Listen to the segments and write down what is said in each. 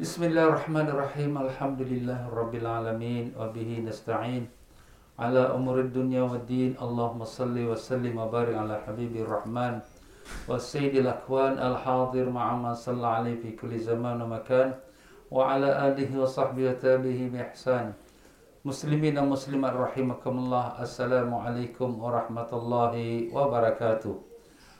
Bismillahirrahmanirrahim. Alhamdulillahirabbil wa bihi nasta'in ala umurid dunya waddin. Allahumma salli wa sallim wa barik ala habibir rahman wa sayyidil akwan al-hadir ma'a man salla alaihi fi kulli zaman wa makan wa ala alihi wa sahbihi wa tabihi bi ihsan. Muslimin dan muslimat rahimakumullah. Assalamualaikum warahmatullahi wabarakatuh.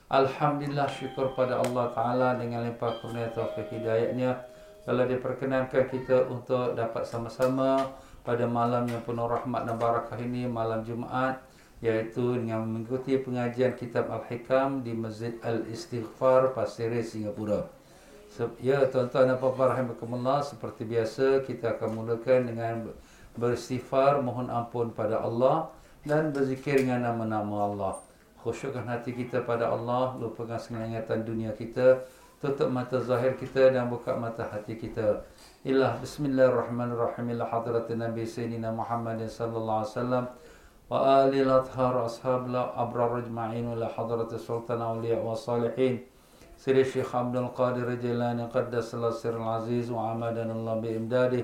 Alhamdulillah syukur pada Allah Ta'ala dengan limpah kurnia taufik hidayatnya kalau diperkenankan kita untuk dapat sama-sama pada malam yang penuh rahmat dan barakah ini malam Jumaat iaitu dengan mengikuti pengajian kitab Al-Hikam di Masjid Al-Istighfar Pasir Ris Singapura. Ya tuan-tuan dan puan-puan rahimakumullah seperti biasa kita akan mulakan dengan beristighfar mohon ampun pada Allah dan berzikir dengan nama-nama Allah. Khusyukkan hati kita pada Allah, lupakan segala ingatan dunia kita tutup mata zahir kita dan buka mata hati kita. Ilah bismillahirrahmanirrahim ila hadrat Nabi Sayyidina Muhammad sallallahu alaihi wasallam wa ali al-athhar ashab la abrar ajma'in ila hadrat sultan awliya wa salihin. Sayyid Syekh Abdul Qadir Jilani qaddasallahu sirral سيدي الشيخ عبد القادر الجيلاني قدس الله السر العزيز وعمدنا الله بإمداده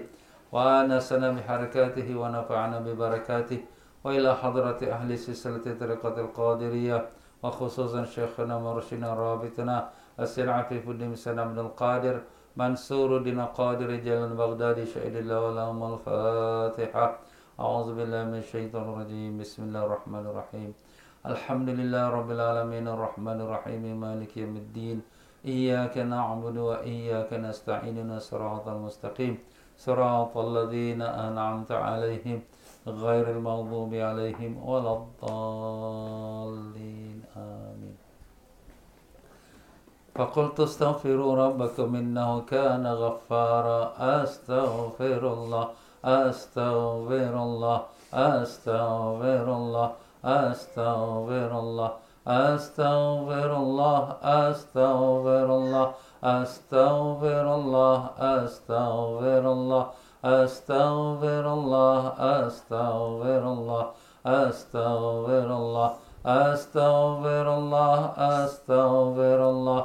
وآنسنا بحركاته ونفعنا ببركاته وإلى حضرة أهل tariqatil qadiriyah wa khususan syekhuna مرشدنا رابطنا أسر عفيف الدين سلام القادر منصور الدين القادر رجال البغدادي شهد الله ولهم الفاتحة. أعوذ بالله من الشيطان الرجيم. بسم الله الرحمن الرحيم. الحمد لله رب العالمين. الرحمن الرحيم. مالك يوم الدين. إياك نعبد وإياك نستعين. صراط المستقيم. صراط الذين أنعمت عليهم غير المغضوب عليهم ولا الضالين. آمين. فقلت استغفروا ربكم إنه كان غفارا أستغفر الله أستغفر الله أستغفر الله أستغفر الله أستغفر الله أستغفر الله أستغفر الله أستغفر الله أستغفر الله أستغفر الله أستغفر الله أستغفر الله أستغفر الله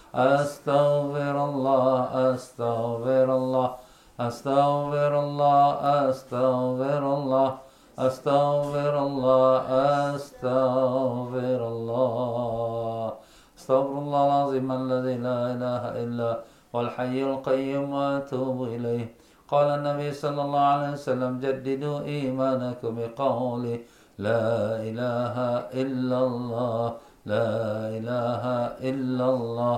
أستغفر الله أستغفر الله أستغفر الله أستغفر الله أستغفر الله أستغفر الله. أستغفر الله العظيم الذي لا إله إلا هو الحي القيوم وأتوب إليه. قال النبي صلى الله عليه وسلم جددوا إيمانكم بقوله لا إله إلا الله لا إله إلا الله.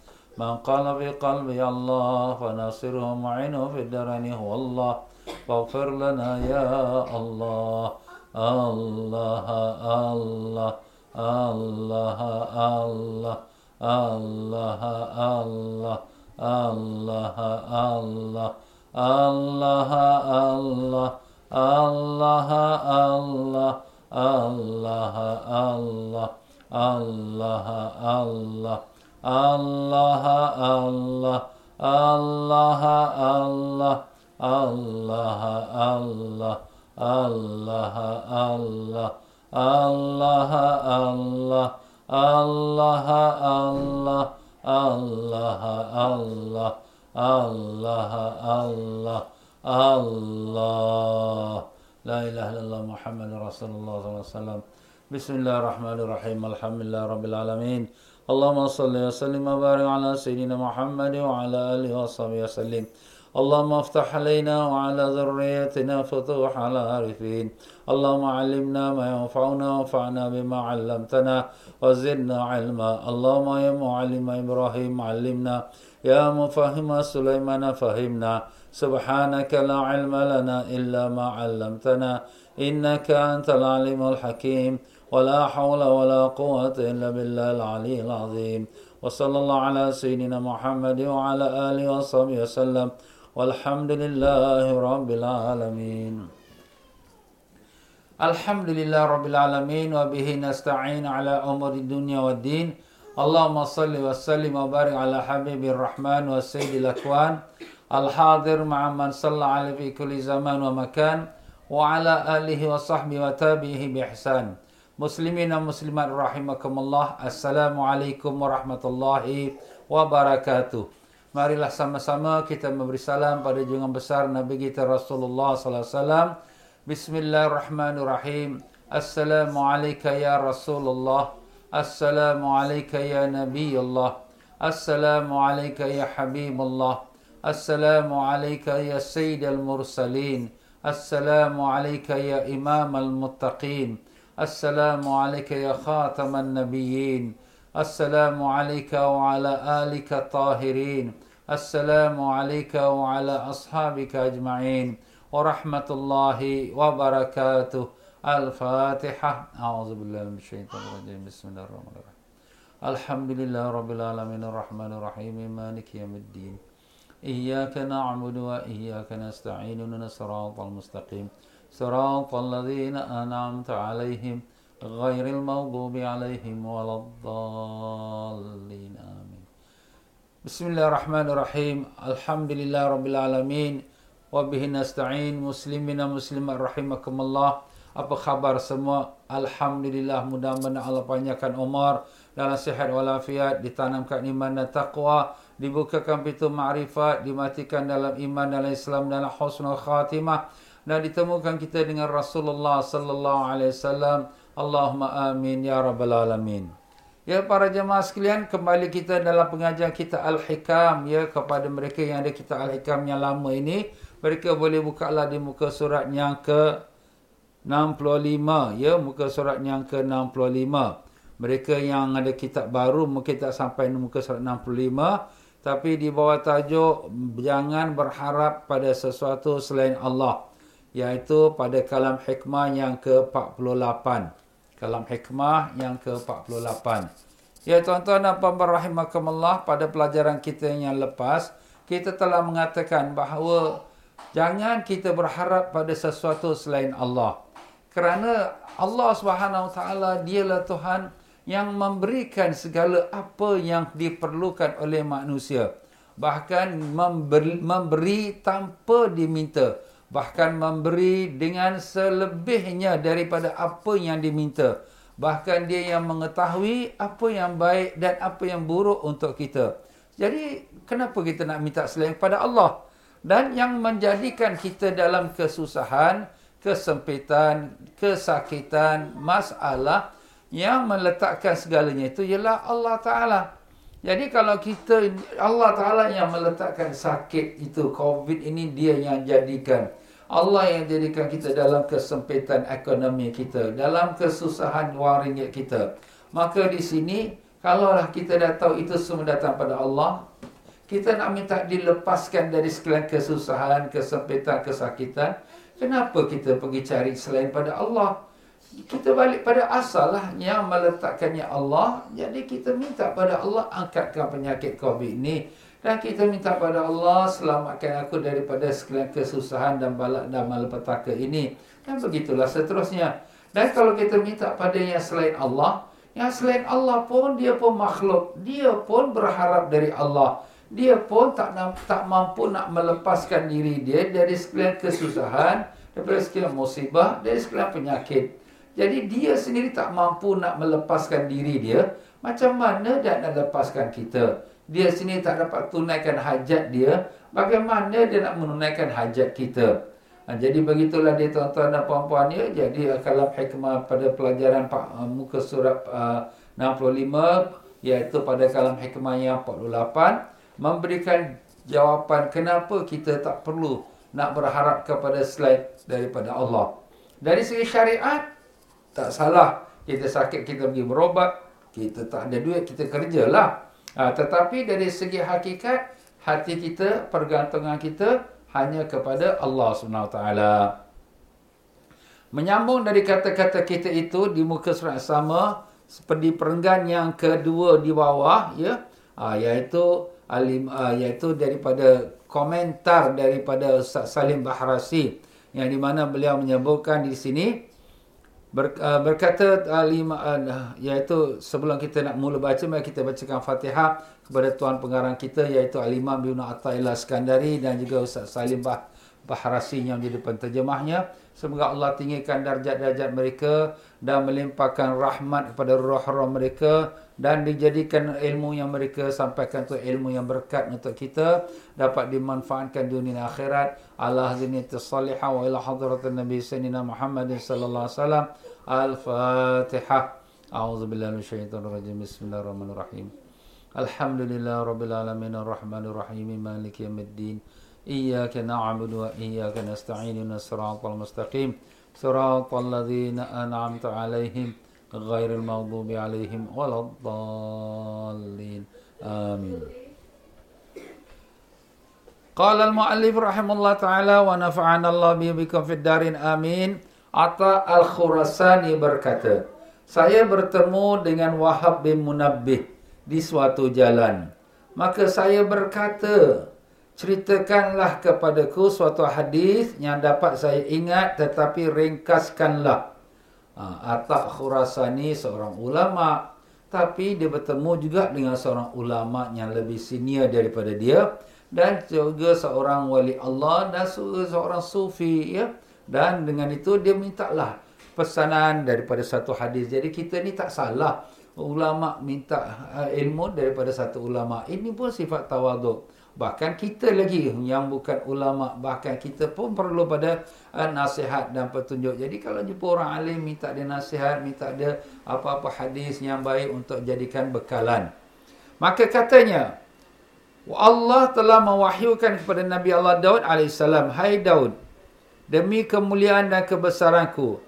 من قال في قلبي الله وناصره معينه في الدرن هو الله فاغفر لنا يا الله الله الله الله الله الله الله الله الله الله الله الله الله الله الله الله الله Allah Allah Allah Allah Allah Allah Allah Allah Allah Allah Allah Allah Allah Allah Allah Allah Allah Allah Allah La ilaha illallah Muhammad Rasulullah sallallahu alaihi wasallam Bismillahirrahmanirrahim Alhamdulillah rabbil alamin Allahumma salli wa sallim wa barik ala sayyidina Muhammad wa ala alihi wa sahbihi wa sallim اللهم افتح علينا وعلى ذريتنا فتوح على العارفين اللهم علمنا ما ينفعنا وانفعنا بما علمتنا وزدنا علما. اللهم يا معلم إبراهيم علمنا يا مفهم سليمان فهمنا. سبحانك لا علم لنا إلا ما علمتنا إنك أنت العليم الحكيم. ولا حول ولا قوة إلا بالله العلي العظيم. وصلى الله على سيدنا محمد وعلى آله وصحبه وسلم. والحمد لله رب العالمين. الحمد لله رب العالمين وبه نستعين على أمور الدنيا والدين. اللهم صل وسلم وبارك على حبيب الرحمن والسيد الأكوان. الحاضر مع من صلى عليه في كل زمان ومكان. وعلى آله وصحبه وتابعه بإحسان. Muslimin dan Muslimat rahimakumullah. Assalamualaikum warahmatullahi wabarakatuh. Marilah sama-sama kita memberi salam pada junjungan besar Nabi kita Rasulullah sallallahu alaihi wasallam. Bismillahirrahmanirrahim. Assalamualaikum ya Rasulullah. Assalamualaikum ya Nabi Allah. Assalamualaikum ya Habibullah. Assalamualaikum ya Sayyidil Mursalin. Assalamualaikum ya Imam al-Muttaqin. Assalamu alayka ya Khatam al-Nabiyyin. السلام عليك وعلى آلك الطاهرين. السلام عليك وعلى أصحابك أجمعين. ورحمة الله وبركاته. الفاتحة. أعوذ بالله من الشيطان الرجيم. بسم الله الرحمن الرحيم. الحمد لله رب العالمين. الرحمن الرحيم. مالك يوم الدين. إياك نعبد وإياك نستعين. صراط المستقيم. صراط الذين أنعمت عليهم غير المغضوب عليهم ولا الضالين آمين بسم الله الرحمن الرحيم الحمد لله رب العالمين وبه نستعين مسلمين مسلمات رحمكم الله apa khabar semua Alhamdulillah mudah-mudahan Allah panjangkan umur dalam sihat walafiat ditanamkan iman dan taqwa dibukakan pintu ma'rifat dimatikan dalam iman dalam Islam dalam husnul khatimah dan ditemukan kita dengan Rasulullah sallallahu alaihi wasallam Allahumma amin ya rabbal alamin. Ya para jemaah sekalian, kembali kita dalam pengajian kita Al-Hikam ya kepada mereka yang ada kita Al-Hikam yang lama ini, mereka boleh buka lah di muka surat yang ke 65 ya, muka surat yang ke 65. Mereka yang ada kitab baru mungkin tak sampai muka surat 65, tapi di bawah tajuk jangan berharap pada sesuatu selain Allah iaitu pada kalam hikmah yang ke-48 kalam hikmah yang ke-48. Ya tuan-tuan dan puan-puan rahimakumullah pada pelajaran kita yang lepas kita telah mengatakan bahawa jangan kita berharap pada sesuatu selain Allah. Kerana Allah Subhanahu Taala dialah Tuhan yang memberikan segala apa yang diperlukan oleh manusia. Bahkan memberi, memberi tanpa diminta bahkan memberi dengan selebihnya daripada apa yang diminta. Bahkan dia yang mengetahui apa yang baik dan apa yang buruk untuk kita. Jadi, kenapa kita nak minta selain kepada Allah? Dan yang menjadikan kita dalam kesusahan, kesempitan, kesakitan, masalah yang meletakkan segalanya itu ialah Allah Ta'ala. Jadi kalau kita, Allah Ta'ala yang meletakkan sakit itu, COVID ini dia yang jadikan. Allah yang jadikan kita dalam kesempitan ekonomi kita, dalam kesusahan wang ringgit kita. Maka di sini, kalaulah kita dah tahu itu semua datang pada Allah, kita nak minta dilepaskan dari sekalian kesusahan, kesempitan, kesakitan, kenapa kita pergi cari selain pada Allah? kita balik pada asal lah yang meletakkannya Allah. Jadi kita minta pada Allah angkatkan penyakit COVID ni. Dan kita minta pada Allah selamatkan aku daripada segala kesusahan dan balak dan malapetaka ini. Dan begitulah seterusnya. Dan kalau kita minta pada yang selain Allah, yang selain Allah pun dia pun makhluk. Dia pun berharap dari Allah. Dia pun tak tak mampu nak melepaskan diri dia dari segala kesusahan, daripada segala musibah, dari segala penyakit. Jadi dia sendiri tak mampu nak melepaskan diri dia. Macam mana dia nak lepaskan kita? Dia sendiri tak dapat tunaikan hajat dia. Bagaimana dia nak menunaikan hajat kita? Ha, jadi begitulah dia tuan-tuan dan puan-puan ya. Jadi kalau hikmah pada pelajaran uh, muka surat uh, 65 iaitu pada kalam hikmah yang 48 memberikan jawapan kenapa kita tak perlu nak berharap kepada selain daripada Allah. Dari segi syariat tak salah kita sakit kita pergi berobat, kita tak ada duit kita kerjalah. Ha, tetapi dari segi hakikat hati kita pergantungan kita hanya kepada Allah SWT. Menyambung dari kata-kata kita itu di muka surat sama seperti perenggan yang kedua di bawah ya ha, iaitu alim ha, iaitu daripada komentar daripada Ustaz Salim Bahrasi yang di mana beliau menyebutkan di sini ber, uh, berkata alim uh, iaitu sebelum kita nak mula baca mari kita bacakan Fatihah kepada tuan pengarang kita iaitu Al-Imam Ibn Atta'illah Skandari dan juga Ustaz Salim bah Bahrasi yang menjadi penterjemahnya. Semoga Allah tinggikan darjat-darjat mereka dan melimpahkan rahmat kepada roh-roh mereka dan dijadikan ilmu yang mereka sampaikan tu ilmu yang berkat untuk kita dapat dimanfaatkan di dunia dan akhirat. Allah zinni tasalliha wa ila hadratin Nabi Sayyidina Muhammadin sallallahu alaihi wasallam. Al-Fatihah. A'udzu billahi minasyaitonir rajim. Bismillahirrahmanirrahim. Alhamdulillah rabbil alamin arrahmanirrahim maliki yaumiddin. إياك نعبد وإياك نستعين الصراط المستقيم صراط الذين أنعمت عليهم غير المغضوب عليهم ولا الضالين آمين قال المؤلف رحمه الله تعالى ونفعنا الله به بكم في الدارين آمين Atta Al-Khurasani berkata, saya bertemu dengan Wahab bin Munabbih di suatu jalan. Maka saya berkata, ceritakanlah kepadaku suatu hadis yang dapat saya ingat tetapi ringkaskanlah. Ha, Atak Khurasani seorang ulama tapi dia bertemu juga dengan seorang ulama yang lebih senior daripada dia dan juga seorang wali Allah dan seorang sufi ya dan dengan itu dia mintalah pesanan daripada satu hadis jadi kita ni tak salah ulama minta uh, ilmu daripada satu ulama. Ini pun sifat tawaduk. Bahkan kita lagi yang bukan ulama, bahkan kita pun perlu pada uh, nasihat dan petunjuk. Jadi kalau jumpa orang alim minta dia nasihat, minta dia apa-apa hadis yang baik untuk jadikan bekalan. Maka katanya, Allah telah mewahyukan kepada Nabi Allah Daud AS, Hai Daud, demi kemuliaan dan kebesaranku,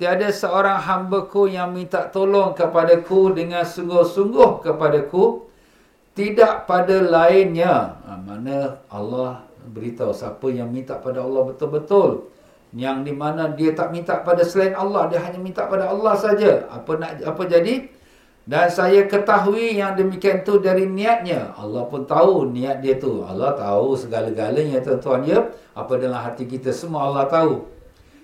Tiada seorang hambaku yang minta tolong kepadaku dengan sungguh-sungguh kepadaku. Tidak pada lainnya. Ha, mana Allah beritahu siapa yang minta pada Allah betul-betul. Yang di mana dia tak minta pada selain Allah. Dia hanya minta pada Allah saja. Apa nak apa jadi? Dan saya ketahui yang demikian tu dari niatnya. Allah pun tahu niat dia tu. Allah tahu segala-galanya tuan-tuan ya. Apa dalam hati kita semua Allah tahu.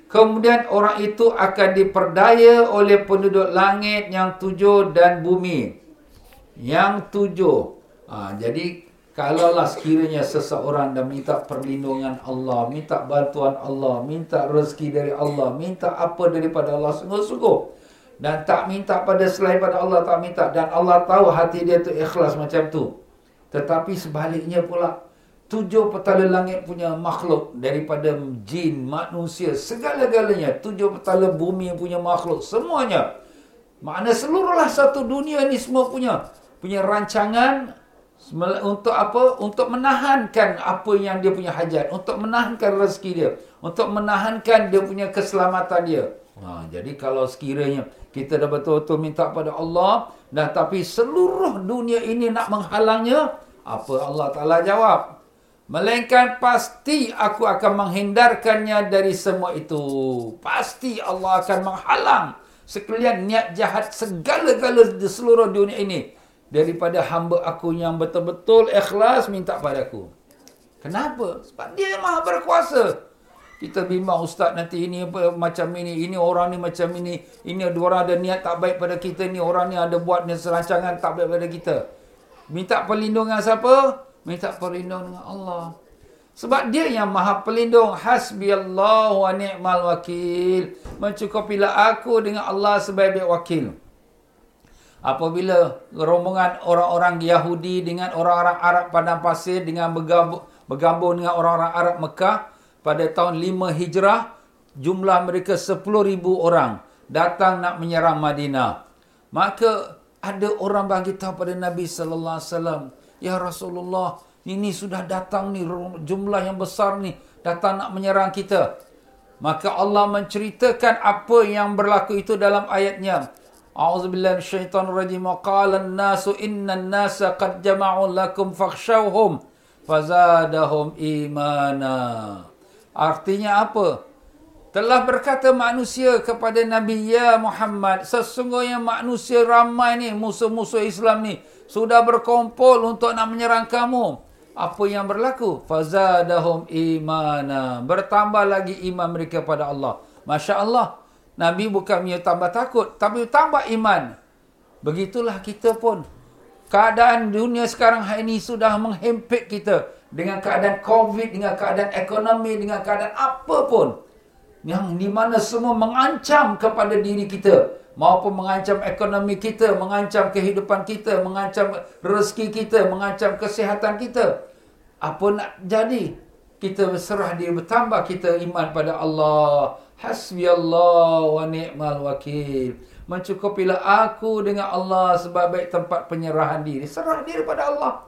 Kemudian orang itu akan diperdaya oleh penduduk langit yang tujuh dan bumi. Yang tujuh. Ha, jadi, kalaulah sekiranya seseorang dah minta perlindungan Allah, minta bantuan Allah, minta rezeki dari Allah, minta apa daripada Allah sungguh-sungguh. Dan tak minta pada selain pada Allah, tak minta. Dan Allah tahu hati dia tu ikhlas macam tu. Tetapi sebaliknya pula, tujuh petala langit punya makhluk daripada jin, manusia, segala-galanya. Tujuh petala bumi punya makhluk, semuanya. Makna seluruhlah satu dunia ni semua punya punya rancangan untuk apa? Untuk menahankan apa yang dia punya hajat, untuk menahankan rezeki dia, untuk menahankan dia punya keselamatan dia. Ha, jadi kalau sekiranya kita dah betul-betul minta pada Allah dan tapi seluruh dunia ini nak menghalangnya, apa Allah Taala jawab? Melainkan pasti aku akan menghindarkannya dari semua itu. Pasti Allah akan menghalang sekalian niat jahat segala-gala di seluruh dunia ini daripada hamba aku yang betul-betul ikhlas minta padaku. Kenapa? Sebab dia maha berkuasa. Kita bimbang ustaz nanti ini apa, macam ini, ini orang ni macam ini, ini ada orang ada niat tak baik pada kita, ni orang ni ada buat ni serancangan tak baik pada kita. Minta perlindungan siapa? Minta perlindungan dengan Allah. Sebab dia yang maha pelindung. Hasbi Allah wa ni'mal wakil. Mencukupilah aku dengan Allah sebagai wakil. Apabila rombongan orang-orang Yahudi dengan orang-orang Arab padang pasir dengan bergabung, bergabung dengan orang-orang Arab Mekah pada tahun 5 Hijrah, jumlah mereka 10,000 orang datang nak menyerang Madinah. Maka ada orang bagi tahu pada Nabi sallallahu alaihi wasallam, "Ya Rasulullah, ini sudah datang ni jumlah yang besar ni datang nak menyerang kita. Maka Allah menceritakan apa yang berlaku itu dalam ayatnya. A'udzubillahi minasyaitonirrajim. Qala an-nasu innan nasa qad jama'u lakum fakhshawhum fazadahum imana. Artinya apa? Telah berkata manusia kepada Nabi ya Muhammad, sesungguhnya manusia ramai ni musuh-musuh Islam ni sudah berkumpul untuk nak menyerang kamu apa yang berlaku fazadahum imana bertambah lagi iman mereka pada Allah masya-Allah nabi bukan punya tambah takut tapi tambah iman begitulah kita pun keadaan dunia sekarang hari ini sudah menghempit kita dengan keadaan covid dengan keadaan ekonomi dengan keadaan apa pun yang di mana semua mengancam kepada diri kita maupun mengancam ekonomi kita, mengancam kehidupan kita, mengancam rezeki kita, mengancam kesihatan kita. Apa nak jadi? Kita berserah diri bertambah kita iman pada Allah. Hasbi Allah wa ni'mal wakil. Mencukupilah aku dengan Allah sebagai tempat penyerahan diri. Serah diri pada Allah.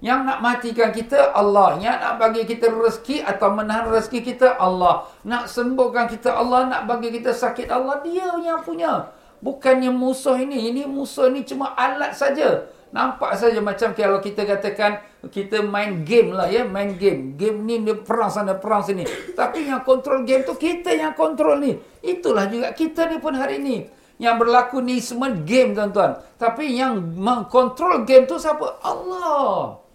Yang nak matikan kita Allah. Yang nak bagi kita rezeki atau menahan rezeki kita Allah. Nak sembuhkan kita Allah. Nak bagi kita sakit Allah. Dia yang punya. Bukannya musuh ini. Ini musuh ini cuma alat saja. Nampak saja macam kalau kita katakan kita main game lah ya. Main game. Game ni dia perang sana, perang sini. Tapi yang kontrol game tu kita yang kontrol ni. Itulah juga kita ni pun hari ni. Yang berlaku ni semua game tuan-tuan. Tapi yang mengkontrol game tu siapa? Allah.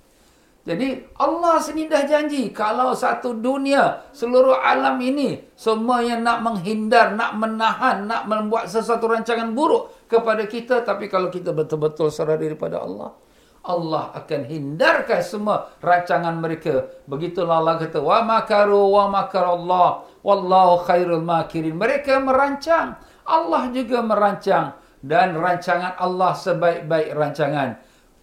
Jadi Allah sendiri dah janji kalau satu dunia seluruh alam ini semua yang nak menghindar, nak menahan, nak membuat sesuatu rancangan buruk kepada kita tapi kalau kita betul-betul serah daripada Allah, Allah akan hindarkan semua rancangan mereka. Begitulah Allah kata wa makaru wa makarallah wallahu khairul makirin. Mereka merancang, Allah juga merancang. Dan rancangan Allah sebaik-baik rancangan.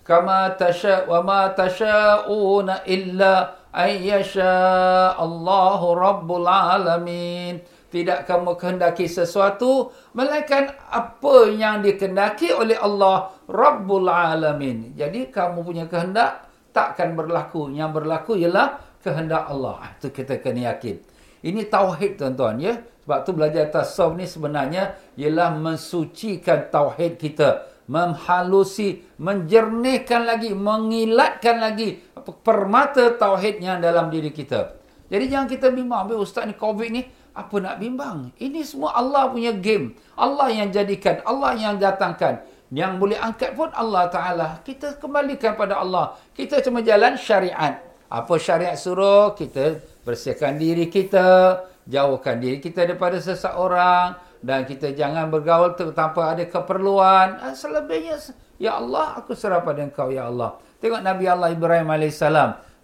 Kama tasha wa ma tasha'una illa ay yasha Allahu rabbul alamin tidak kamu kehendaki sesuatu melainkan apa yang dikehendaki oleh Allah Rabbul Alamin. Jadi kamu punya kehendak takkan berlaku. Yang berlaku ialah kehendak Allah. Itu ah, kita kena yakin. Ini tauhid tuan-tuan ya. Sebab tu belajar tasawuf ni sebenarnya ialah mensucikan tauhid kita memhalusi, menjernihkan lagi, mengilatkan lagi permata tauhid yang dalam diri kita. Jadi jangan kita bimbang, ustaz ni COVID ni, apa nak bimbang? Ini semua Allah punya game. Allah yang jadikan, Allah yang datangkan. Yang boleh angkat pun Allah Ta'ala. Kita kembalikan pada Allah. Kita cuma jalan syariat. Apa syariat suruh? Kita bersihkan diri kita. Jauhkan diri kita daripada seseorang dan kita jangan bergaul tanpa ada keperluan. Ah, selebihnya, Ya Allah, aku serah pada engkau, Ya Allah. Tengok Nabi Allah Ibrahim AS.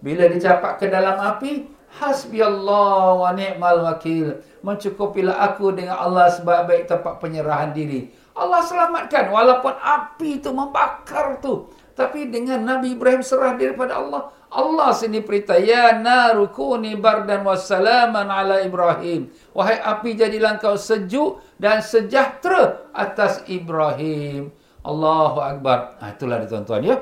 Bila dicapak ke dalam api, Hasbi Allah wa ni'mal wakil. Mencukupilah aku dengan Allah sebaik-baik tempat penyerahan diri. Allah selamatkan walaupun api itu membakar tu. Tapi dengan Nabi Ibrahim serah daripada Allah, Allah sini perintah, Ya narukuni bardan wassalaman ala Ibrahim. Wahai api jadilah kau sejuk dan sejahtera atas Ibrahim. Allahu Akbar. Ah, itulah dia tuan-tuan ya.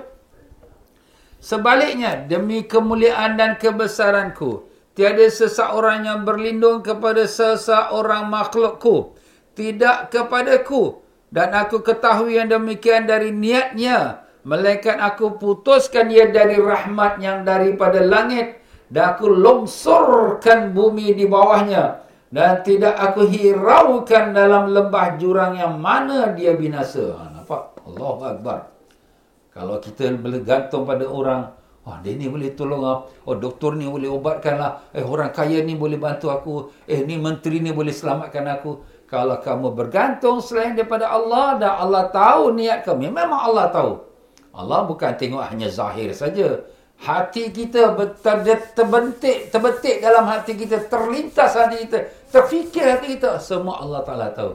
Sebaliknya, demi kemuliaan dan kebesaranku, tiada seseorang yang berlindung kepada seseorang makhlukku. Tidak kepadaku. Dan aku ketahui yang demikian dari niatnya. Melainkan aku putuskan ia dari rahmat yang daripada langit. Dan aku longsorkan bumi di bawahnya. dan tidak aku hiraukan dalam lembah jurang yang mana dia binasa. Ha, nampak? Allah Akbar. Kalau kita bergantung pada orang, oh, dia ni boleh tolong lah. Oh, doktor ni boleh ubatkan lah. Eh, orang kaya ni boleh bantu aku. Eh, ni menteri ni boleh selamatkan aku. Kalau kamu bergantung selain daripada Allah dan Allah tahu niat kamu. Memang Allah tahu. Allah bukan tengok hanya zahir saja hati kita terbentik terbentik dalam hati kita terlintas hati kita terfikir hati kita semua Allah Taala tahu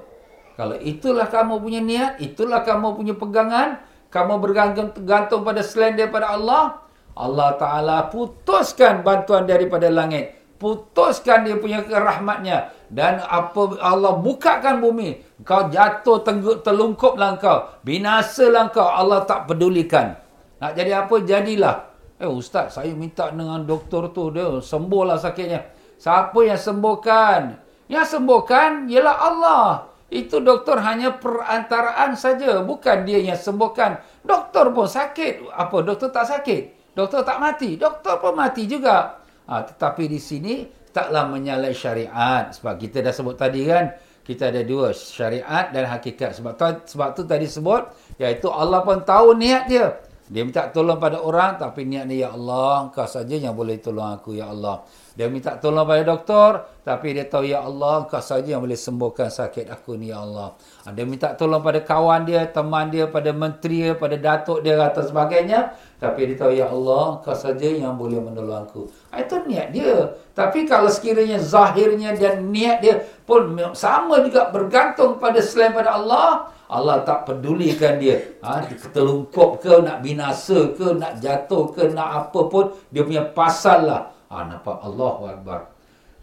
kalau itulah kamu punya niat itulah kamu punya pegangan kamu bergantung gantung pada selain daripada Allah Allah Taala putuskan bantuan daripada langit putuskan dia punya rahmatnya dan apa Allah bukakan bumi kau jatuh tengguk telungkuplah kau binasalah kau Allah tak pedulikan nak jadi apa jadilah Eh ustaz, saya minta dengan doktor tu dia sembuhlah sakitnya. Siapa yang sembuhkan? Yang sembuhkan ialah Allah. Itu doktor hanya perantaraan saja, bukan dia yang sembuhkan. Doktor pun sakit. Apa doktor tak sakit? Doktor tak mati. Doktor pun mati juga. Ha, tetapi di sini taklah menyalai syariat sebab kita dah sebut tadi kan kita ada dua syariat dan hakikat sebab tu, sebab tu tadi sebut iaitu Allah pun tahu niat dia dia minta tolong pada orang tapi niat dia ya Allah engkau saja yang boleh tolong aku ya Allah. Dia minta tolong pada doktor tapi dia tahu ya Allah engkau saja yang boleh sembuhkan sakit aku ni ya Allah. Ha, dia minta tolong pada kawan dia, teman dia, pada menteri dia, pada datuk dia atau sebagainya tapi dia tahu ya Allah engkau saja yang boleh menolong aku. Ha, itu niat dia. Tapi kalau sekiranya zahirnya dan niat dia pun sama juga bergantung pada selain pada Allah, Allah tak pedulikan dia. Ha, terlungkup ke, nak binasa ke, nak jatuh ke, nak apa pun. Dia punya pasal lah. Ha, nampak Allah Akbar.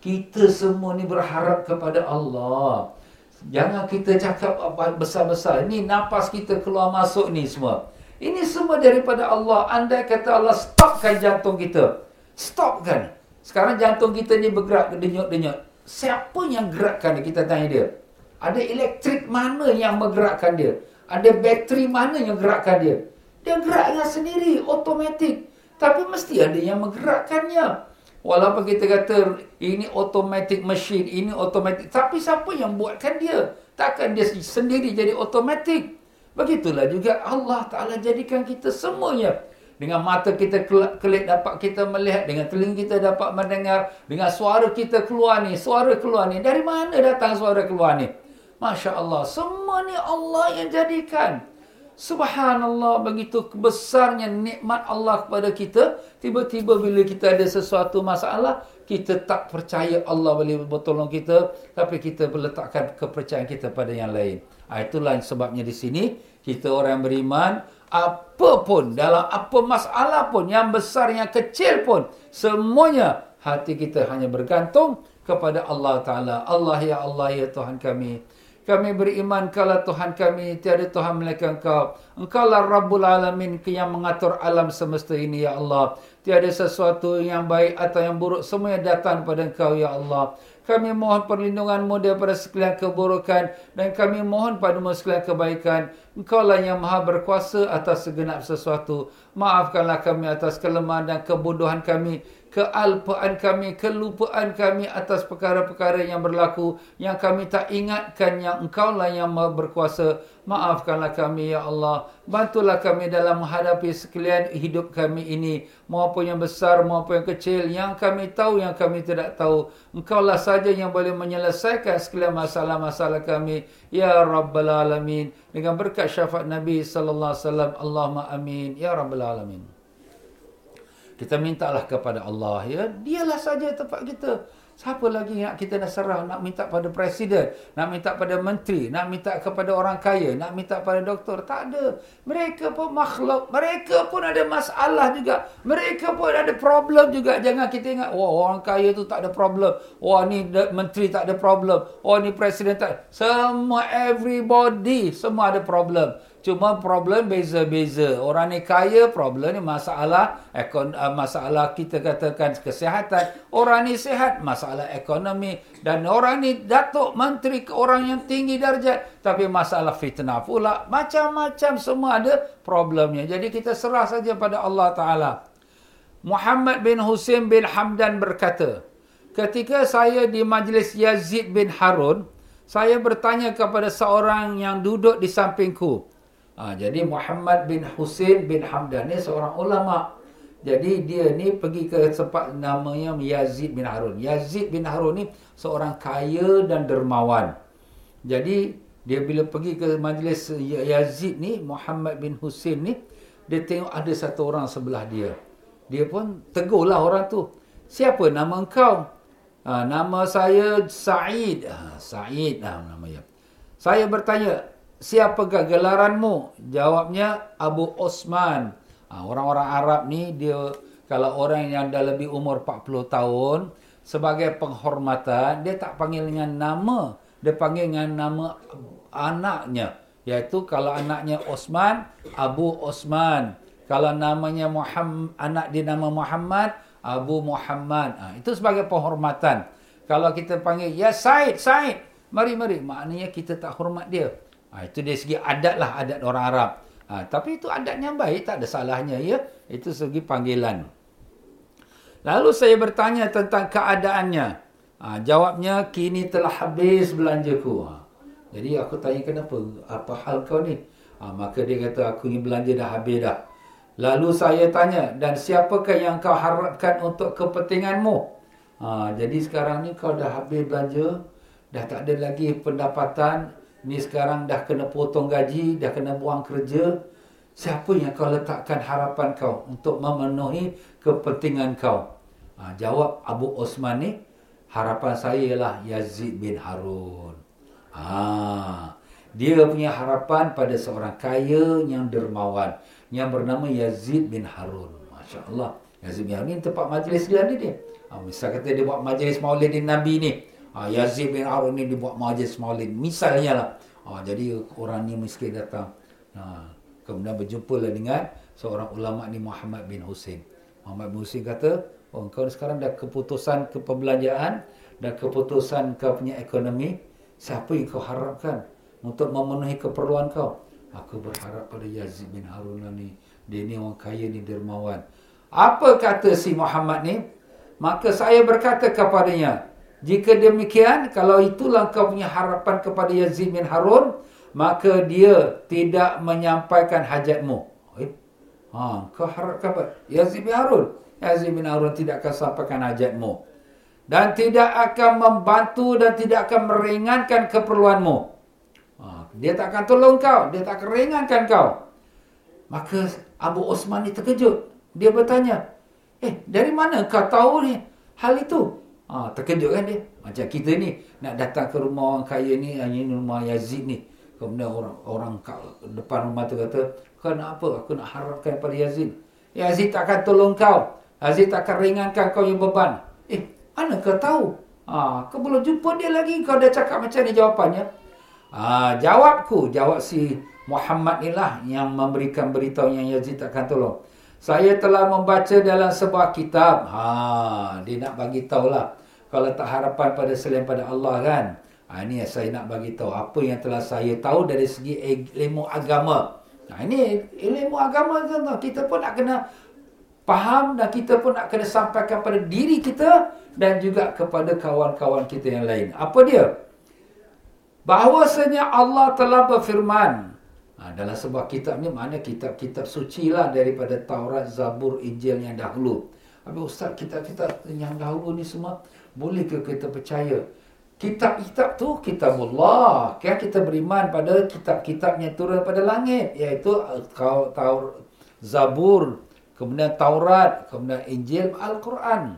Kita semua ni berharap kepada Allah. Jangan kita cakap apa besar-besar. Ini napas kita keluar masuk ni semua. Ini semua daripada Allah. Andai kata Allah stopkan jantung kita. Stopkan. Sekarang jantung kita ni bergerak denyut-denyut. Siapa yang gerakkan kita tanya dia? Ada elektrik mana yang menggerakkan dia? Ada bateri mana yang gerakkan dia? Dia geraknya sendiri, otomatik. Tapi mesti ada yang menggerakkannya. Walaupun kita kata ini automatic machine, ini automatic. Tapi siapa yang buatkan dia? Takkan dia sendiri jadi otomatik. Begitulah juga Allah Ta'ala jadikan kita semuanya. Dengan mata kita kelip dapat kita melihat. Dengan telinga kita dapat mendengar. Dengan suara kita keluar ni. Suara keluar ni. Dari mana datang suara keluar ni? Masya Allah. Semua ni Allah yang jadikan. Subhanallah. Begitu besarnya nikmat Allah kepada kita. Tiba-tiba bila kita ada sesuatu masalah. Kita tak percaya Allah boleh bertolong kita. Tapi kita meletakkan kepercayaan kita pada yang lain. Ha, itulah sebabnya di sini. Kita orang beriman. Apa pun. Dalam apa masalah pun. Yang besar, yang kecil pun. Semuanya. Hati kita hanya bergantung kepada Allah Ta'ala. Allah ya Allah ya Tuhan kami. Kami beriman kalau Tuhan kami tiada Tuhan melainkan Engkau. Engkaulah Rabbul Alamin yang mengatur alam semesta ini ya Allah. Tiada sesuatu yang baik atau yang buruk semua yang datang kepada Engkau ya Allah. Kami mohon perlindunganmu daripada sekalian keburukan dan kami mohon padamu sekalian kebaikan. Engkaulah yang maha berkuasa atas segenap sesuatu. Maafkanlah kami atas kelemahan dan kebodohan kami kealpaan kami, kelupaan kami atas perkara-perkara yang berlaku yang kami tak ingatkan yang engkau lah yang berkuasa. Maafkanlah kami ya Allah. Bantulah kami dalam menghadapi sekalian hidup kami ini. Maupun yang besar maupun yang kecil. Yang kami tahu yang kami tidak tahu. Engkau lah saja yang boleh menyelesaikan sekalian masalah-masalah kami. Ya Rabbal Alamin. Dengan berkat syafaat Nabi Wasallam. Allahumma amin. Ya Rabbal Alamin. Kita mintalah kepada Allah ya. Dialah saja tempat kita. Siapa lagi yang kita nak serah nak minta pada presiden, nak minta pada menteri, nak minta kepada orang kaya, nak minta pada doktor? Tak ada. Mereka pun makhluk, mereka pun ada masalah juga. Mereka pun ada problem juga. Jangan kita ingat, wah orang kaya tu tak ada problem. Wah ni menteri tak ada problem. Wah ni presiden tak. Semua everybody semua ada problem. Cuma problem beza-beza. Orang ni kaya, problem ni masalah ekon, uh, masalah kita katakan kesihatan. Orang ni sihat, masalah ekonomi. Dan orang ni datuk menteri ke orang yang tinggi darjat. Tapi masalah fitnah pula. Macam-macam semua ada problemnya. Jadi kita serah saja pada Allah Ta'ala. Muhammad bin Husin bin Hamdan berkata, ketika saya di majlis Yazid bin Harun, saya bertanya kepada seorang yang duduk di sampingku. Ha, jadi Muhammad bin Husin bin Hamdan ni seorang ulama. Jadi dia ni pergi ke tempat namanya Yazid bin Harun. Yazid bin Harun ni seorang kaya dan dermawan. Jadi dia bila pergi ke majlis Yazid ni, Muhammad bin Husin ni, dia tengok ada satu orang sebelah dia. Dia pun tegurlah orang tu. Siapa nama engkau? Ha, nama saya Said. Ha, Said lah namanya. Saya bertanya, siapakah gelaranmu? Jawabnya Abu Osman. Ha, orang-orang Arab ni, dia kalau orang yang dah lebih umur 40 tahun, sebagai penghormatan, dia tak panggil dengan nama. Dia panggil dengan nama anaknya. Iaitu kalau anaknya Osman, Abu Osman. Kalau namanya Muhammad, anak dia nama Muhammad, Abu Muhammad. Ha, itu sebagai penghormatan. Kalau kita panggil, ya Said, Said. Mari, mari. Maknanya kita tak hormat dia. Ha, itu dari segi adat lah, adat orang Arab. Ha, tapi itu adatnya baik, tak ada salahnya. ya. Itu segi panggilan. Lalu saya bertanya tentang keadaannya. Ha, jawabnya, kini telah habis belanjaku. Ha, jadi aku tanya kenapa? Apa hal kau ni? Ha, maka dia kata aku ni belanja dah habis dah. Lalu saya tanya, dan siapakah yang kau harapkan untuk kepentinganmu? Ha, jadi sekarang ni kau dah habis belanja, dah tak ada lagi pendapatan, ni sekarang dah kena potong gaji, dah kena buang kerja. Siapa yang kau letakkan harapan kau untuk memenuhi kepentingan kau? Ha, jawab Abu Osman ni, harapan saya ialah Yazid bin Harun. Ha, dia punya harapan pada seorang kaya yang dermawan yang bernama Yazid bin Harun. Masya Allah. Yazid bin Harun ni tempat majlis dia ni dia. Ha, misal kata dia buat majlis maulidin Nabi ni. Ha, Yazid bin Harun ni dia buat majlis maulid. Misalnya lah. Ha, jadi orang ni miskin datang. Ha, kemudian berjumpa lah dengan seorang ulama ni Muhammad bin Husin. Muhammad bin Husin kata, oh, kau sekarang dah keputusan keperbelanjaan dan keputusan kau punya ekonomi Siapa yang kau harapkan untuk memenuhi keperluan kau? Aku berharap pada Yazid bin Harun ni. Dia ni orang kaya ni dermawan. Apa kata si Muhammad ni? Maka saya berkata kepadanya, jika demikian, kalau itulah kau punya harapan kepada Yazid bin Harun, maka dia tidak menyampaikan hajatmu. Eh? Ha, kau harapkan apa? Yazid bin Harun. Yazid bin Harun tidak akan sampaikan hajatmu dan tidak akan membantu dan tidak akan meringankan keperluanmu. Ha, dia tak akan tolong kau, dia tak akan ringankan kau. Maka Abu Osman ni terkejut. Dia bertanya, "Eh, dari mana kau tahu ni hal itu?" Ha, terkejut kan dia? Macam kita ni nak datang ke rumah orang kaya ni, ini rumah Yazid ni. Kemudian orang orang depan rumah tu kata, "Kau nak apa? Aku nak harapkan pada Yazid." Yazid tak akan tolong kau. Yazid tak akan ringankan kau yang beban. Eh, mana kau tahu? Ha, kau belum jumpa dia lagi, kau dah cakap macam ni jawapannya. Ha, jawabku, jawab si Muhammad ni lah yang memberikan beritahu yang Yazid takkan tolong. Saya telah membaca dalam sebuah kitab. Ha, dia nak bagi tahulah. Kalau tak harapan pada selain pada Allah kan. Ha, ini yang saya nak bagi tahu. Apa yang telah saya tahu dari segi ilmu agama. Nah, ha, ini ilmu agama kita pun nak kena faham dan kita pun nak kena sampaikan pada diri kita dan juga kepada kawan-kawan kita yang lain. Apa dia? Bahawasanya Allah telah berfirman. Ha, dalam sebuah kitab ni mana kitab-kitab suci lah daripada Taurat, Zabur, Injil yang dahulu. Tapi Ustaz, kitab-kitab yang dahulu ni semua boleh ke kita percaya? Kitab-kitab tu kitab Allah. Kan kita beriman pada kitab-kitab yang turun pada langit. Iaitu Taurat, Zabur, kemudian Taurat, kemudian Injil, Al-Quran.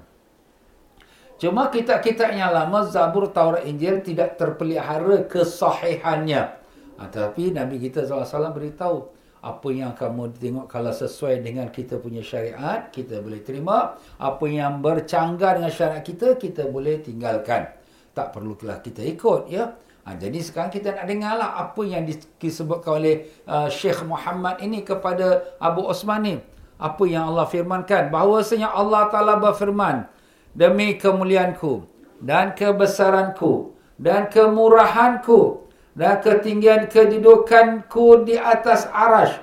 Cuma kitab-kitab yang lama, Zabur, Taurat, Injil tidak terpelihara kesahihannya. Ha, tapi Nabi kita SAW beritahu, apa yang kamu tengok kalau sesuai dengan kita punya syariat, kita boleh terima. Apa yang bercanggah dengan syariat kita, kita boleh tinggalkan. Tak perlulah kita ikut. ya. Ha, jadi sekarang kita nak dengarlah apa yang disebutkan oleh uh, Syekh Muhammad ini kepada Abu Osman ni. Apa yang Allah firmankan. Bahawasanya Allah Ta'ala berfirman demi kemuliaanku dan kebesaranku dan kemurahanku dan ketinggian kedudukanku di atas arash.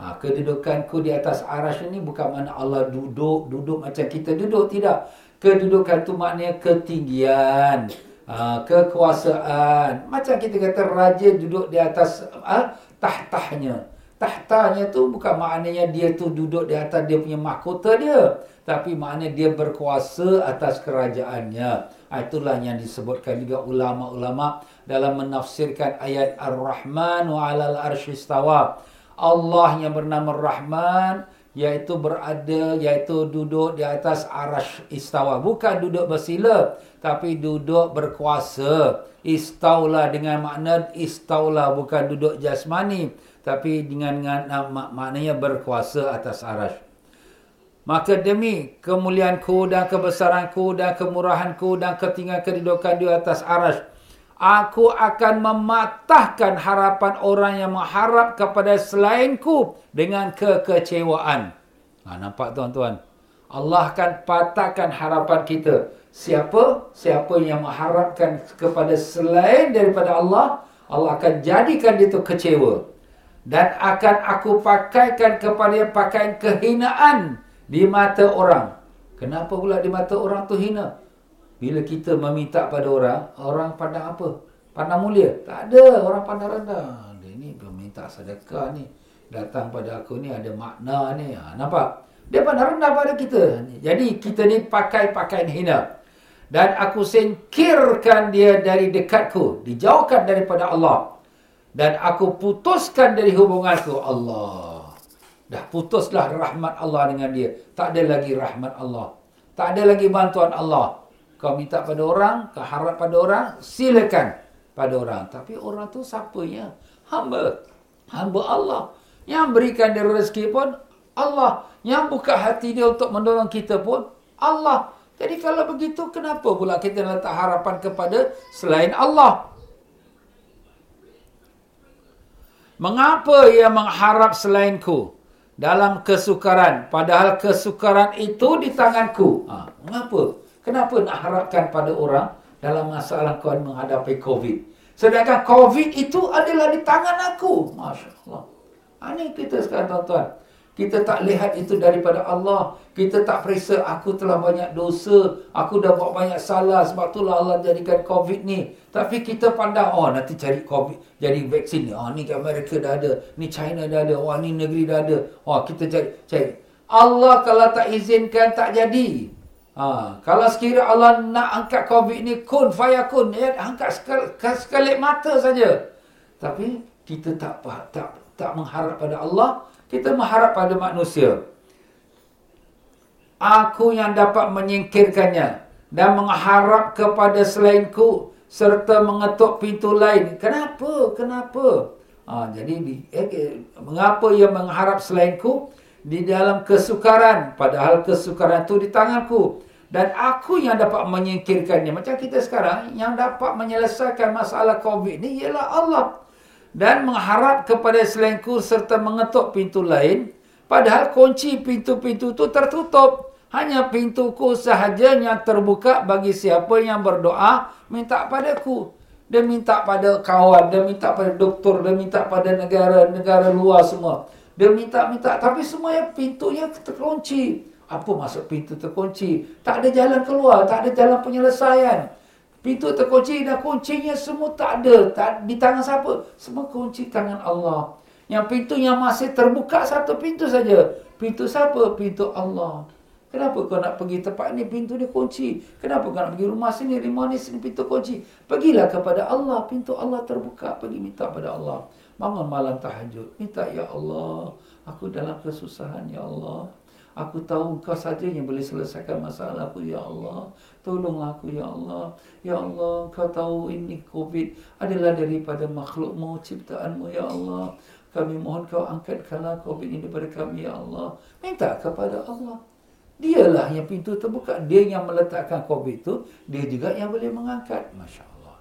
Ha, kedudukanku di atas arash ini bukan mana Allah duduk, duduk macam kita duduk. Tidak. Kedudukan tu maknanya ketinggian. Ha, kekuasaan. Macam kita kata raja duduk di atas ha, tahtahnya. Tahtanya tu bukan maknanya dia tu duduk di atas dia punya mahkota dia. Tapi maknanya dia berkuasa atas kerajaannya. Ha, itulah yang disebutkan juga ulama-ulama dalam menafsirkan ayat Ar-Rahman wa alal arsyistawa. Allah yang bernama Rahman iaitu berada iaitu duduk di atas arash istawa. Bukan duduk bersila tapi duduk berkuasa. Istaula dengan makna istaula bukan duduk jasmani tapi dengan, dengan mak, maknanya berkuasa atas arash maka demi kemuliaanku dan kebesaranku dan kemurahanku dan ketinggian kedudukan di atas arash Aku akan mematahkan harapan orang yang mengharap kepada selainku dengan kekecewaan. Ha, nampak tuan-tuan? Allah akan patahkan harapan kita. Siapa? Siapa yang mengharapkan kepada selain daripada Allah, Allah akan jadikan dia itu kecewa. Dan akan aku pakaikan kepada pakaian kehinaan di mata orang. Kenapa pula di mata orang tu hina? Bila kita meminta pada orang, orang pandang apa? Pandang mulia? Tak ada. Orang pandang rendah. Dia ni meminta sedekah ni. Datang pada aku ni ada makna ni. Ha, nampak? Dia pandang rendah pada kita. Jadi kita ni pakai pakaian hina. Dan aku singkirkan dia dari dekatku. Dijauhkan daripada Allah. Dan aku putuskan dari hubunganku. Allah. Dah putuslah rahmat Allah dengan dia. Tak ada lagi rahmat Allah. Tak ada lagi bantuan Allah. Kau minta pada orang, kau harap pada orang, silakan pada orang. Tapi orang tu siapanya? Hamba. Hamba Allah. Yang berikan dia rezeki pun Allah. Yang buka hati dia untuk menolong kita pun Allah. Jadi kalau begitu, kenapa pula kita letak harapan kepada selain Allah? Mengapa ia mengharap selainku dalam kesukaran? Padahal kesukaran itu di tanganku. Ha, mengapa? Kenapa nak harapkan pada orang dalam masalah kau menghadapi COVID? Sedangkan COVID itu adalah di tangan aku. Masya Allah. Ini kita sekarang tuan-tuan. Kita tak lihat itu daripada Allah. Kita tak periksa aku telah banyak dosa. Aku dah buat banyak salah. Sebab itulah Allah jadikan COVID ni. Tapi kita pandang, oh nanti cari COVID. Jadi vaksin ni. Oh ni Amerika dah ada. Ni China dah ada. Oh ni negeri dah ada. Oh kita cari. cari. Allah kalau tak izinkan tak jadi. Ha, kalau sekiranya Allah nak angkat COVID ni kun fayakun ya angkat sekali, sekali mata saja. Tapi kita tak tak tak mengharap pada Allah, kita mengharap pada manusia. Aku yang dapat menyingkirkannya dan mengharap kepada selainku serta mengetuk pintu lain. Kenapa? Kenapa? Ha, jadi eh, eh, mengapa ia mengharap selainku? di dalam kesukaran padahal kesukaran itu di tanganku dan aku yang dapat menyingkirkannya macam kita sekarang yang dapat menyelesaikan masalah covid ni ialah Allah. Dan mengharap kepada selainku serta mengetuk pintu lain. Padahal kunci pintu-pintu itu tertutup. Hanya pintuku sahaja yang terbuka bagi siapa yang berdoa minta padaku. Dia minta pada kawan dia minta pada doktor dia minta pada negara-negara luar semua. Dia minta-minta tapi semuanya pintunya terkunci. Apa maksud pintu terkunci? Tak ada jalan keluar, tak ada jalan penyelesaian. Pintu terkunci dan kuncinya semua tak ada. Tak, di tangan siapa? Semua kunci tangan Allah. Yang pintu yang masih terbuka satu pintu saja. Pintu siapa? Pintu Allah. Kenapa kau nak pergi tempat ni pintu dia kunci? Kenapa kau nak pergi rumah sini, rumah ni sini pintu kunci? Pergilah kepada Allah, pintu Allah terbuka, pergi minta pada Allah. Bangun malam tahajud. Minta, Ya Allah, aku dalam kesusahan, Ya Allah. Aku tahu kau saja yang boleh selesaikan masalah aku, Ya Allah. Tolonglah aku, Ya Allah. Ya Allah, kau tahu ini COVID adalah daripada makhlukmu, ciptaanmu, Ya Allah. Kami mohon kau angkatkanlah COVID ini daripada kami, Ya Allah. Minta kepada Allah. Dialah yang pintu terbuka. Dia yang meletakkan COVID itu. Dia juga yang boleh mengangkat. Masya Allah.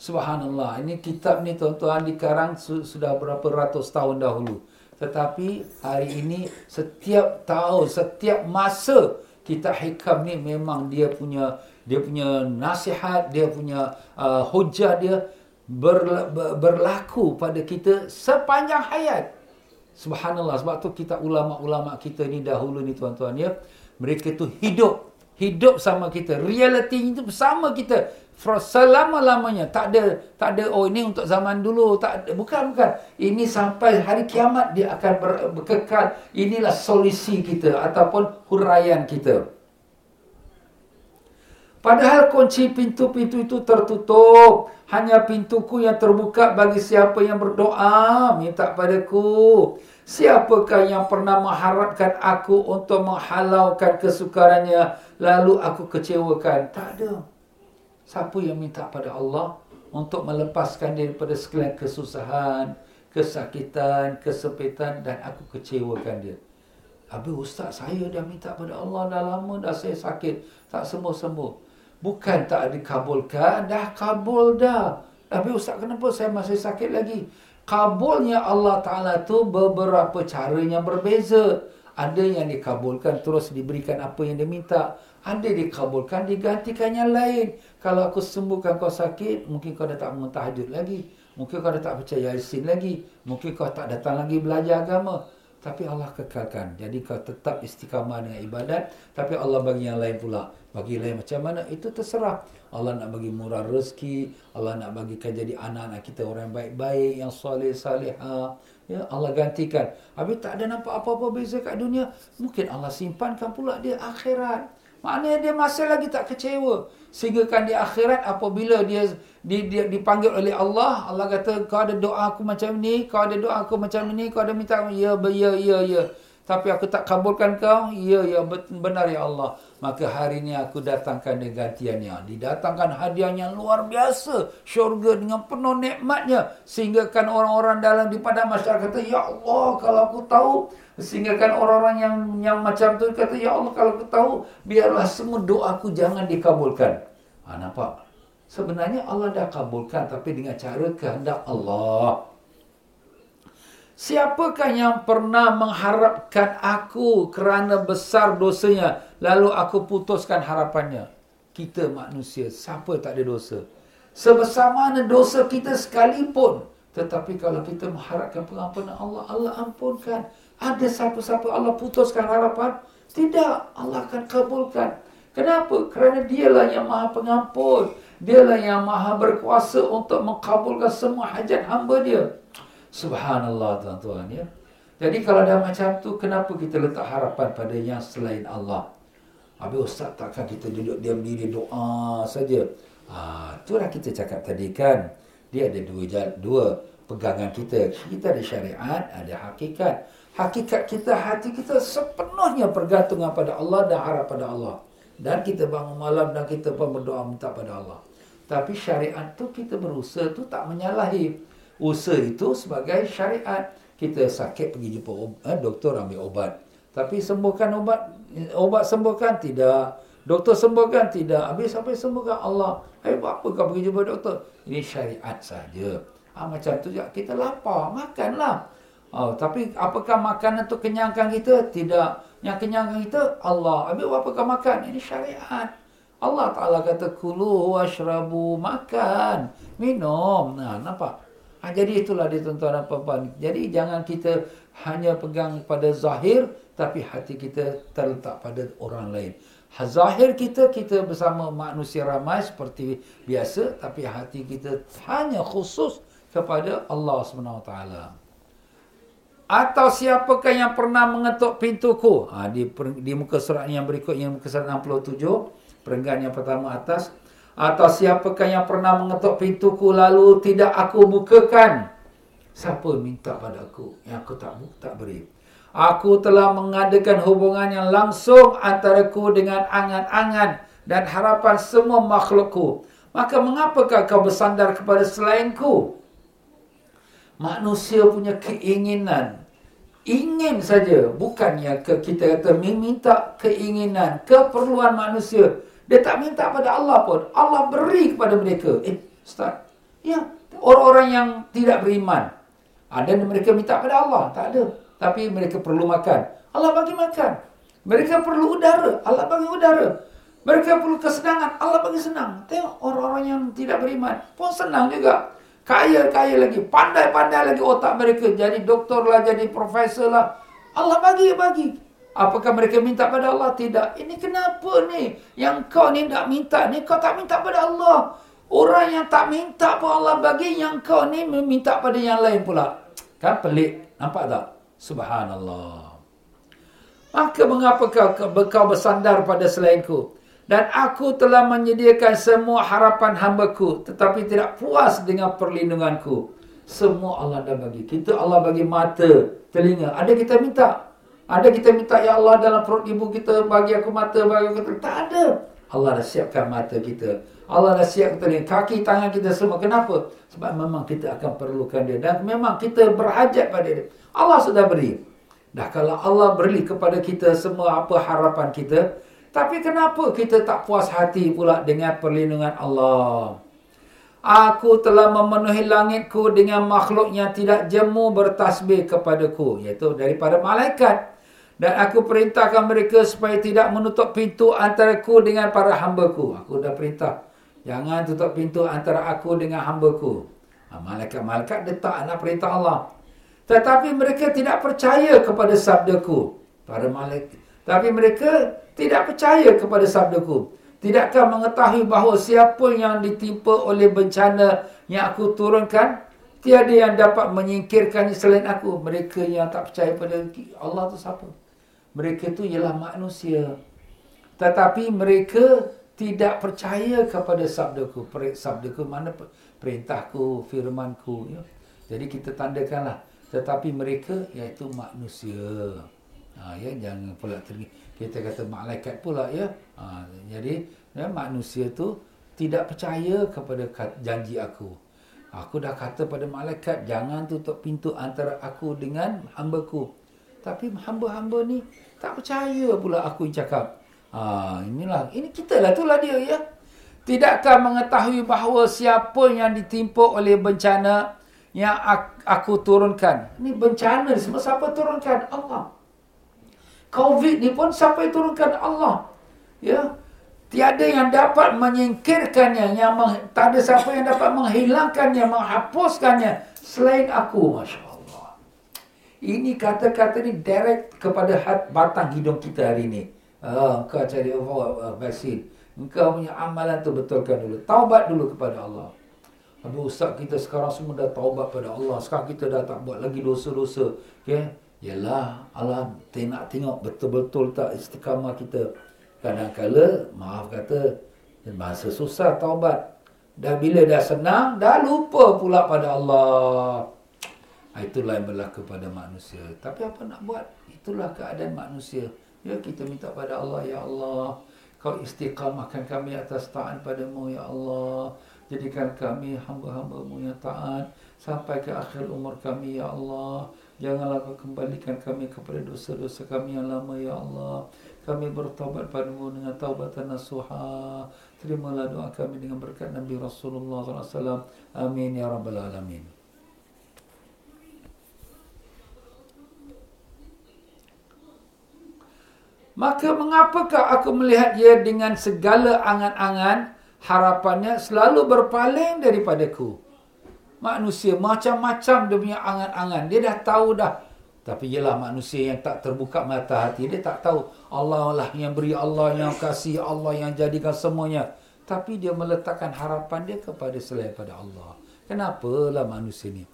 Subhanallah. Ini kitab ni tuan-tuan dikarang sudah berapa ratus tahun dahulu. Tetapi hari ini setiap tahun, setiap masa kitab hikam ni memang dia punya dia punya nasihat, dia punya uh, hujah dia ber, ber, berlaku pada kita sepanjang hayat. Subhanallah. Sebab tu kita ulama-ulama kita ni dahulu ni tuan-tuan ya. Mereka tu hidup hidup sama kita. Reality itu bersama kita. Selama-lamanya. Tak ada, tak ada, oh ini untuk zaman dulu. Tak ada. Bukan, bukan. Ini sampai hari kiamat dia akan ber, berkekal. Inilah solusi kita ataupun huraian kita. Padahal kunci pintu-pintu itu tertutup. Hanya pintuku yang terbuka bagi siapa yang berdoa. Minta padaku. Siapakah yang pernah mengharapkan aku untuk menghalaukan kesukarannya lalu aku kecewakan? Tak ada. Siapa yang minta pada Allah untuk melepaskan dia daripada sekalian kesusahan, kesakitan, kesepitan dan aku kecewakan dia? Habis ustaz saya dah minta pada Allah dah lama dah saya sakit. Tak sembuh-sembuh. Bukan tak dikabulkan, dah kabul dah. Habis ustaz kenapa saya masih sakit lagi? kabulnya Allah Ta'ala tu beberapa cara yang berbeza. Ada yang dikabulkan terus diberikan apa yang dia minta. Ada dikabulkan digantikan yang lain. Kalau aku sembuhkan kau sakit, mungkin kau dah tak tahajud lagi. Mungkin kau dah tak percaya yasin lagi. Mungkin kau tak datang lagi belajar agama. Tapi Allah kekalkan. Jadi kau tetap istiqamah dengan ibadat. Tapi Allah bagi yang lain pula. Bagi lain macam mana, itu terserah. Allah nak bagi murah rezeki. Allah nak bagikan jadi anak-anak kita orang baik-baik. Yang soleh, salihah. Ya, Allah gantikan. Habis tak ada nampak apa-apa beza kat dunia. Mungkin Allah simpankan pula dia akhirat. Maknanya dia masih lagi tak kecewa. Sehingga kan di akhirat apabila dia, dia, dia dipanggil oleh Allah, Allah kata kau ada doa aku macam ni, kau ada doa aku macam ni, kau ada minta ya ya ya ya. Tapi aku tak kabulkan kau. Ya ya benar ya Allah. Maka hari ini aku datangkan dengan gantiannya. Didatangkan hadiah yang luar biasa. Syurga dengan penuh nikmatnya. Sehingga kan orang-orang dalam di pada masyarakat kata, Ya Allah kalau aku tahu Sehingga kan orang-orang yang yang macam tu kata, Ya Allah kalau aku tahu, biarlah semua doaku jangan dikabulkan. Ha, nampak? Sebenarnya Allah dah kabulkan, tapi dengan cara kehendak Allah. Siapakah yang pernah mengharapkan aku kerana besar dosanya, lalu aku putuskan harapannya? Kita manusia, siapa tak ada dosa? Sebesar mana dosa kita sekalipun, tetapi kalau kita mengharapkan pengampunan Allah, Allah ampunkan. Ada siapa-siapa Allah putuskan harapan? Tidak, Allah akan kabulkan. Kenapa? Kerana dialah yang maha pengampun. Dialah yang maha berkuasa untuk mengkabulkan semua hajat hamba dia. Subhanallah tuan-tuan ya. Jadi kalau dah macam tu, kenapa kita letak harapan pada yang selain Allah? Habis Ustaz takkan kita duduk diam diri doa saja. Ah, itulah kita cakap tadi kan. Dia ada dua dua pegangan kita. Kita ada syariat, ada hakikat hakikat kita, hati kita sepenuhnya bergantung pada Allah dan harap pada Allah. Dan kita bangun malam dan kita pun berdoa minta pada Allah. Tapi syariat tu kita berusaha tu tak menyalahi. Usaha itu sebagai syariat. Kita sakit pergi jumpa eh, doktor ambil obat. Tapi sembuhkan obat, obat sembuhkan tidak. Doktor sembuhkan tidak. Habis sampai sembuhkan Allah. Eh, apa kau pergi jumpa doktor? Ini syariat saja. Ha, macam tu juga kita lapar, makanlah. Oh, tapi apakah makanan itu kenyangkan kita? Tidak. Yang kenyangkan kita Allah. Habis apakah makan? Ini syariat. Allah Ta'ala kata kulu washrabu makan. Minum. Nah, nampak? Ha, jadi itulah dia tuan-tuan dan puan Jadi jangan kita hanya pegang pada zahir tapi hati kita terletak pada orang lain. Ha, zahir kita kita bersama manusia ramai seperti biasa tapi hati kita hanya khusus kepada Allah Taala. Atau siapakah yang pernah mengetuk pintuku? Ha, di, di muka surat yang berikut, yang muka surat 67, perenggan yang pertama atas. Atau siapakah yang pernah mengetuk pintuku lalu tidak aku bukakan? Siapa minta pada aku yang aku tak tak beri? Aku telah mengadakan hubungan yang langsung antara ku dengan angan-angan dan harapan semua makhlukku. Maka mengapakah kau bersandar kepada selainku? manusia punya keinginan ingin saja bukannya kita kata minta keinginan keperluan manusia dia tak minta pada Allah pun. Allah beri kepada mereka. Eh ustaz ya orang-orang yang tidak beriman. Ada mereka minta pada Allah. Tak ada. Tapi mereka perlu makan. Allah bagi makan. Mereka perlu udara. Allah bagi udara. Mereka perlu kesenangan. Allah bagi senang. Tengok orang-orang yang tidak beriman pun senang juga. Kaya-kaya lagi. Pandai-pandai lagi otak mereka. Jadi doktor lah, jadi profesor lah. Allah bagi, bagi. Apakah mereka minta pada Allah? Tidak. Ini kenapa ni? Yang kau ni tak minta ni, kau tak minta pada Allah. Orang yang tak minta pun Allah bagi, yang kau ni meminta pada yang lain pula. Kan pelik. Nampak tak? Subhanallah. Maka mengapa kau, kau bersandar pada selainku? Dan aku telah menyediakan semua harapan hambaku. Tetapi tidak puas dengan perlindunganku. Semua Allah dah bagi. Kita Allah bagi mata, telinga. Ada kita minta. Ada kita minta, Ya Allah dalam perut ibu kita, bagi aku mata, bagi aku telinga. Tak ada. Allah dah siapkan mata kita. Allah dah siapkan telinga. Kaki, tangan kita semua. Kenapa? Sebab memang kita akan perlukan dia. Dan memang kita berhajat pada dia. Allah sudah beri. Dah kalau Allah beri kepada kita semua apa harapan kita. Tapi kenapa kita tak puas hati pula dengan perlindungan Allah? Aku telah memenuhi langitku dengan makhluk yang tidak jemu bertasbih kepadaku. Iaitu daripada malaikat. Dan aku perintahkan mereka supaya tidak menutup pintu antara aku dengan para hambaku. Aku dah perintah. Jangan tutup pintu antara aku dengan hambaku. Ha, malaikat-malaikat letak anak perintah Allah. Tetapi mereka tidak percaya kepada sabdaku. Para malaikat. Tapi mereka tidak percaya kepada sabdaku. Tidakkah mengetahui bahawa siapa yang ditimpa oleh bencana yang aku turunkan, tiada yang dapat menyingkirkan selain aku. Mereka yang tak percaya pada Allah tu siapa? Mereka itu ialah manusia. Tetapi mereka tidak percaya kepada sabdaku. Sabdaku mana perintahku, firmanku. Ya. Jadi kita tandakanlah. Tetapi mereka iaitu manusia. Ha, ya, jangan pula ter- kita kata malaikat pula. ya. Ha, jadi ya, manusia tu tidak percaya kepada janji aku. Aku dah kata pada malaikat, jangan tutup pintu antara aku dengan hambaku. Tapi hamba-hamba ni tak percaya pula aku yang cakap. Ha, inilah, ini kita lah itulah dia ya. Tidakkah mengetahui bahawa siapa yang ditimpa oleh bencana yang aku turunkan. Ini bencana ni semua siapa turunkan? Allah. Covid ni pun siapa yang turunkan? Allah. Ya. Tiada yang dapat menyingkirkannya, yang tak ada siapa yang dapat menghilangkannya, menghapuskannya selain aku, Masya ini kata-kata ni direct kepada hat, batang hidung kita hari ini. Uh, engkau cari uh, vaksin. Engkau punya amalan tu betulkan dulu. Taubat dulu kepada Allah. Habis ustaz kita sekarang semua dah taubat pada Allah. Sekarang kita dah tak buat lagi dosa-dosa. Okay? Yalah, Allah nak tengok betul-betul tak istiqamah kita. Kadang-kala, maaf kata, bahasa susah taubat. Dah bila dah senang, dah lupa pula pada Allah. Ah, itulah yang berlaku pada manusia. Tapi apa nak buat? Itulah keadaan manusia. Ya kita minta pada Allah, Ya Allah. Kau istiqamahkan kami atas taat padamu, Ya Allah. Jadikan kami hamba-hambamu yang taat. Sampai ke akhir umur kami, Ya Allah. Janganlah kau kembalikan kami kepada dosa-dosa kami yang lama, Ya Allah. Kami bertaubat padamu dengan taubatan nasuha. Terimalah doa kami dengan berkat Nabi Rasulullah SAW. Amin, Ya Rabbal Alamin. Maka mengapakah aku melihat dia dengan segala angan-angan harapannya selalu berpaling daripadaku. Manusia macam-macam dia punya angan-angan. Dia dah tahu dah. Tapi ialah manusia yang tak terbuka mata hati. Dia tak tahu Allah lah yang beri, Allah yang kasih, Allah yang jadikan semuanya. Tapi dia meletakkan harapan dia kepada selain pada Allah. Kenapalah manusia ni?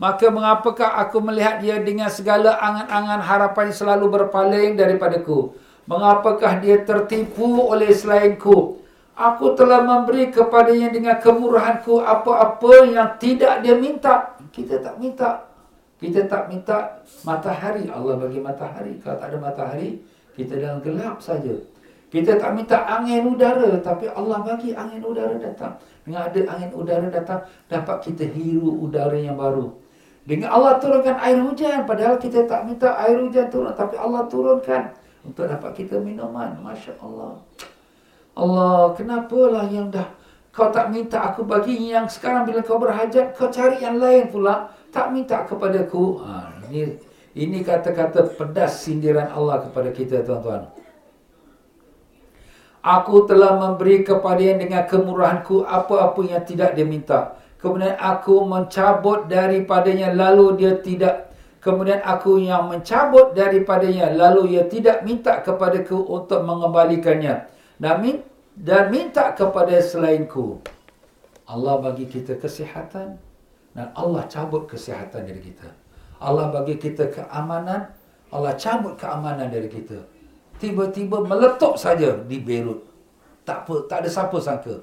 Maka mengapakah aku melihat dia dengan segala angan-angan harapan selalu berpaling daripadaku. Mengapakah dia tertipu oleh selainku? Aku telah memberi kepadanya dengan kemurahanku apa-apa yang tidak dia minta. Kita tak minta. Kita tak minta matahari. Allah bagi matahari. Kalau tak ada matahari, kita dalam gelap saja. Kita tak minta angin udara. Tapi Allah bagi angin udara datang. Dengan ada angin udara datang, dapat kita hiru udara yang baru. Dengan Allah turunkan air hujan. Padahal kita tak minta air hujan turun. Tapi Allah turunkan untuk dapat kita minuman. Masya Allah. Allah, kenapalah yang dah kau tak minta aku bagi yang sekarang bila kau berhajat, kau cari yang lain pula. Tak minta kepadaku. Ha, ini ini kata-kata pedas sindiran Allah kepada kita, tuan-tuan. Aku telah memberi kepadanya dengan kemurahanku apa-apa yang tidak dia minta. Kemudian aku mencabut daripadanya lalu dia tidak kemudian aku yang mencabut daripadanya lalu ia tidak minta kepadaku untuk mengembalikannya. Dan, min dan minta kepada selainku. Allah bagi kita kesihatan. Dan Allah cabut kesihatan dari kita. Allah bagi kita keamanan. Allah cabut keamanan dari kita. Tiba-tiba meletup saja di Beirut. Tak apa tak ada siapa sangka.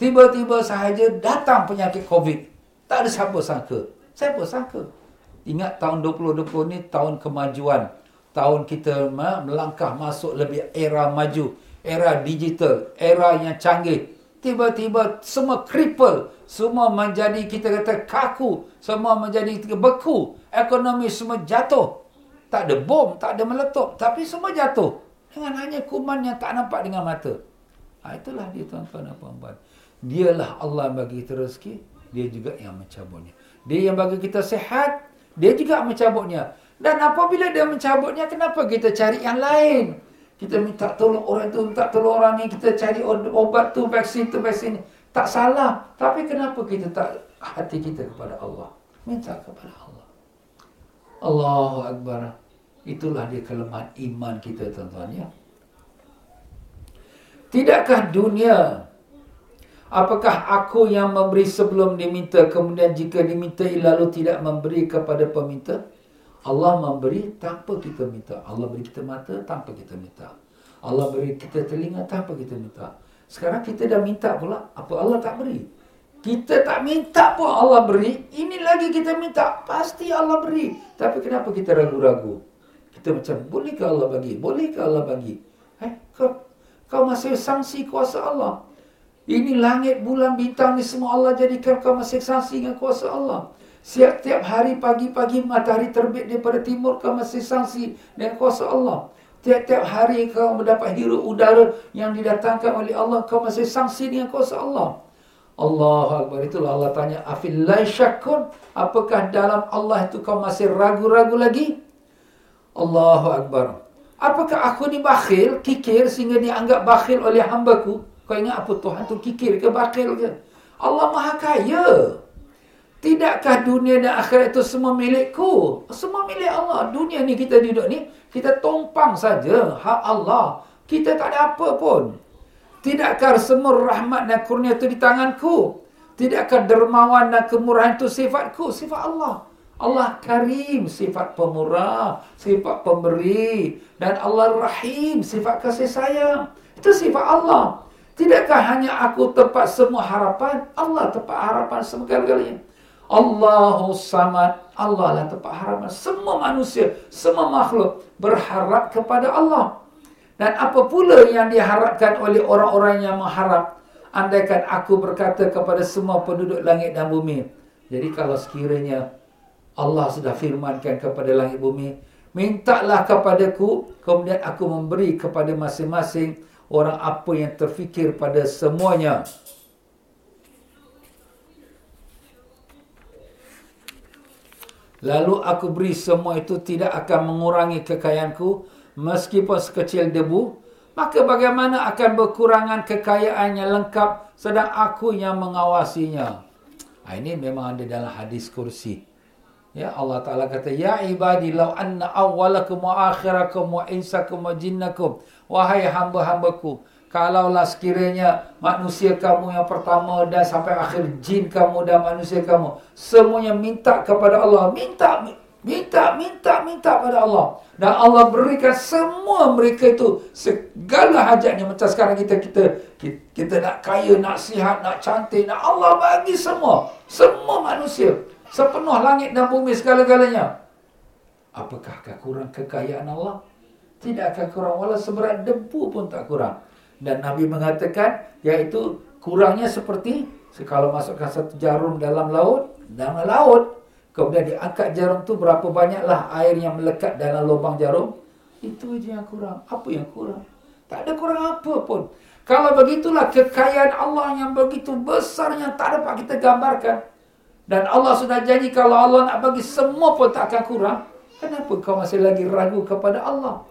Tiba-tiba sahaja datang penyakit covid. Tak ada siapa sangka. Siapa sangka Ingat tahun 2020 ni tahun kemajuan. Tahun kita melangkah masuk lebih era maju. Era digital. Era yang canggih. Tiba-tiba semua cripple. Semua menjadi kita kata kaku. Semua menjadi beku. Ekonomi semua jatuh. Tak ada bom, tak ada meletup. Tapi semua jatuh. Dengan hanya kuman yang tak nampak dengan mata. Ha, itulah dia tuan-tuan dan puan-puan. Dialah Allah bagi kita rezeki. Dia juga yang mencabutnya. Dia yang bagi kita sehat. Dia juga mencabutnya. Dan apabila dia mencabutnya, kenapa kita cari yang lain? Kita minta tolong orang tu, minta tolong orang ni, kita cari obat tu, vaksin tu, vaksin ni. Tak salah. Tapi kenapa kita tak hati kita kepada Allah? Minta kepada Allah. Allahu Akbar. Itulah dia kelemahan iman kita, tuan-tuan. Ya? Tidakkah dunia Apakah aku yang memberi sebelum diminta Kemudian jika diminta lalu tidak memberi kepada peminta? Allah memberi tanpa kita minta. Allah beri kita mata tanpa kita minta. Allah beri kita telinga tanpa kita minta. Sekarang kita dah minta pula Apa Allah tak beri? Kita tak minta pun Allah beri. Ini lagi kita minta Pasti Allah beri. Tapi kenapa kita ragu-ragu? Kita macam Bolehkah Allah bagi? Bolehkah Allah bagi? Eh, kau, kau masih sangsi kuasa Allah ini langit, bulan, bintang ni semua Allah jadikan kau masih saksi dengan kuasa Allah. Setiap hari pagi-pagi matahari terbit daripada timur kau masih saksi dengan kuasa Allah. Tiap-tiap hari kau mendapat hirup udara yang didatangkan oleh Allah kau masih saksi dengan kuasa Allah. Allah Akbar itulah Allah tanya afillai syakun apakah dalam Allah itu kau masih ragu-ragu lagi? Allahu Akbar. Apakah aku ni bakhil, kikir sehingga dianggap bakhil oleh hambaku? Kau ingat apa Tuhan tu kikir ke bakil ke? Allah maha kaya. Tidakkah dunia dan akhirat itu semua milikku? Semua milik Allah. Dunia ni kita duduk ni, kita tumpang saja hak Allah. Kita tak ada apa pun. Tidakkah semua rahmat dan kurnia itu di tanganku? Tidakkah dermawan dan kemurahan itu sifatku? Sifat Allah. Allah karim, sifat pemurah, sifat pemberi. Dan Allah rahim, sifat kasih sayang. Itu sifat Allah. Tidakkah hanya aku tempat semua harapan? Allah tempat harapan segala-galanya. Allahu samad. Allah lah tempat harapan. Semua manusia, semua makhluk berharap kepada Allah. Dan apa pula yang diharapkan oleh orang-orang yang mengharap? Andaikan aku berkata kepada semua penduduk langit dan bumi. Jadi kalau sekiranya Allah sudah firmankan kepada langit bumi. Mintalah kepadaku. Kemudian aku memberi kepada masing-masing orang apa yang terfikir pada semuanya. Lalu aku beri semua itu tidak akan mengurangi kekayaanku meskipun sekecil debu. Maka bagaimana akan berkurangan kekayaan yang lengkap sedang aku yang mengawasinya. Ha, ini memang ada dalam hadis kursi. Ya Allah Taala kata ya ibadi law anna awwalakum wa akhirakum wa insakum wa jinnakum. Wahai hamba-hambaku kalaulah sekiranya manusia kamu yang pertama dan sampai akhir jin kamu dan manusia kamu semuanya minta kepada Allah minta minta minta minta pada Allah. Dan Allah berikan semua mereka itu segala hajatnya macam sekarang kita kita kita nak kaya nak sihat nak cantik nak Allah bagi semua. Semua manusia Sepenuh langit dan bumi segala-galanya. Apakah kurang kekayaan Allah? Tidak akan kurang. Walau seberat debu pun tak kurang. Dan Nabi mengatakan, iaitu kurangnya seperti kalau masukkan satu jarum dalam laut, dalam laut, kemudian diangkat jarum tu berapa banyaklah air yang melekat dalam lubang jarum, itu aja yang kurang. Apa yang kurang? Tak ada kurang apa pun. Kalau begitulah kekayaan Allah yang begitu besar yang tak dapat kita gambarkan. Dan Allah sudah janji kalau Allah nak bagi semua pun tak akan kurang. Kenapa kau masih lagi ragu kepada Allah?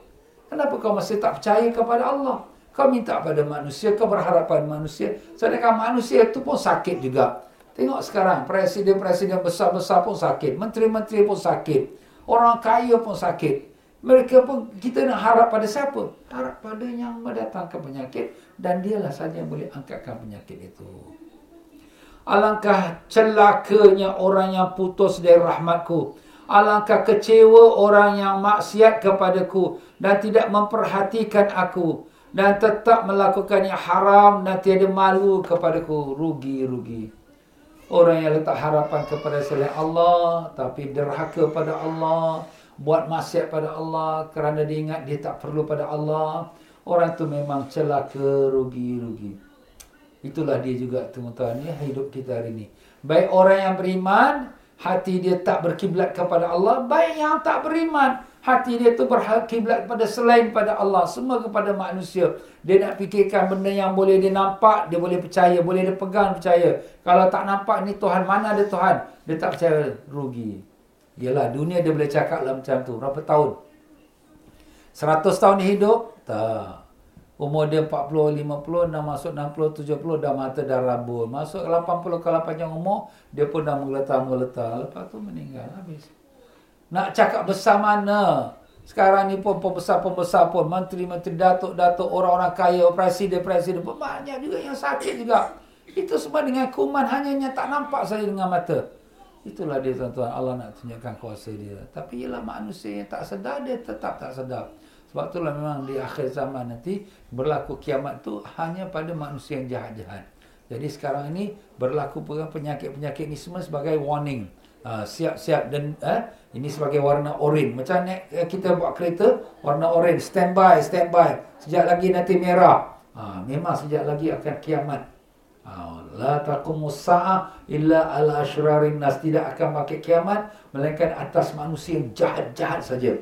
Kenapa kau masih tak percaya kepada Allah? Kau minta pada manusia, kau berharap pada manusia. Sedangkan manusia itu pun sakit juga. Tengok sekarang, presiden-presiden besar-besar pun sakit. Menteri-menteri pun sakit. Orang kaya pun sakit. Mereka pun kita nak harap pada siapa? Harap pada yang mendatangkan penyakit dan dialah saja yang boleh angkatkan penyakit itu. Alangkah celakanya orang yang putus dari rahmatku. Alangkah kecewa orang yang maksiat kepadaku dan tidak memperhatikan aku dan tetap melakukan yang haram dan tiada malu kepadaku. Rugi, rugi. Orang yang letak harapan kepada selain Allah tapi derhaka pada Allah buat maksiat pada Allah kerana dia ingat dia tak perlu pada Allah, orang tu memang celaka, rugi-rugi. Itulah dia juga tuan-tuan ya hidup kita hari ini. Baik orang yang beriman, hati dia tak berkiblat kepada Allah, baik yang tak beriman, hati dia tu berkiblat pada selain pada Allah, semua kepada manusia. Dia nak fikirkan benda yang boleh dia nampak, dia boleh percaya, boleh dia pegang percaya. Kalau tak nampak ni Tuhan, mana ada Tuhan? Dia tak percaya, rugi. Yalah dunia dia boleh cakap lah macam tu. Berapa tahun? 100 tahun dia hidup? Tak. Umur dia 40, 50, dah masuk 60, 70, dah mata dah rabun. Masuk 80 kalau panjang umur, dia pun dah mengeletar-mengeletar. Lepas tu meninggal, habis. Nak cakap besar mana? Sekarang ni pun pembesar-pembesar pun, menteri-menteri, datuk-datuk, orang-orang kaya, pun banyak juga yang sakit juga. Itu semua dengan kuman, hanya yang tak nampak saja dengan mata. Itulah dia tuan-tuan Allah nak tunjukkan kuasa dia. Tapi ialah manusia yang tak sedar dia tetap tak sedar. Sebab itulah memang di akhir zaman nanti berlaku kiamat tu hanya pada manusia yang jahat-jahat. Jadi sekarang ini berlaku penyakit-penyakit ni semua sebagai warning. Uh, siap-siap dan uh, ini sebagai warna oren. Macam ni uh, kita buat kereta warna oren. Standby, standby. Sejak lagi nanti merah. Uh, memang sejak lagi akan kiamat. La taqumus sa'ah illa ala asyrarin nas tidak akan pakai kiamat melainkan atas manusia yang jahat-jahat saja.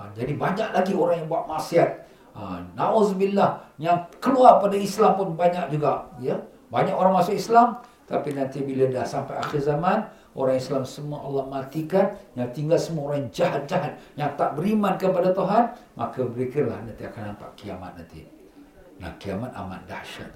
Ha, jadi banyak lagi orang yang buat maksiat. Ha, nauzubillah yang keluar pada Islam pun banyak juga, ya. Banyak orang masuk Islam tapi nanti bila dah sampai akhir zaman orang Islam semua Allah matikan yang tinggal semua orang jahat-jahat yang tak beriman kepada Tuhan maka mereka lah nanti akan nampak kiamat nanti. Nah, kiamat amat dahsyat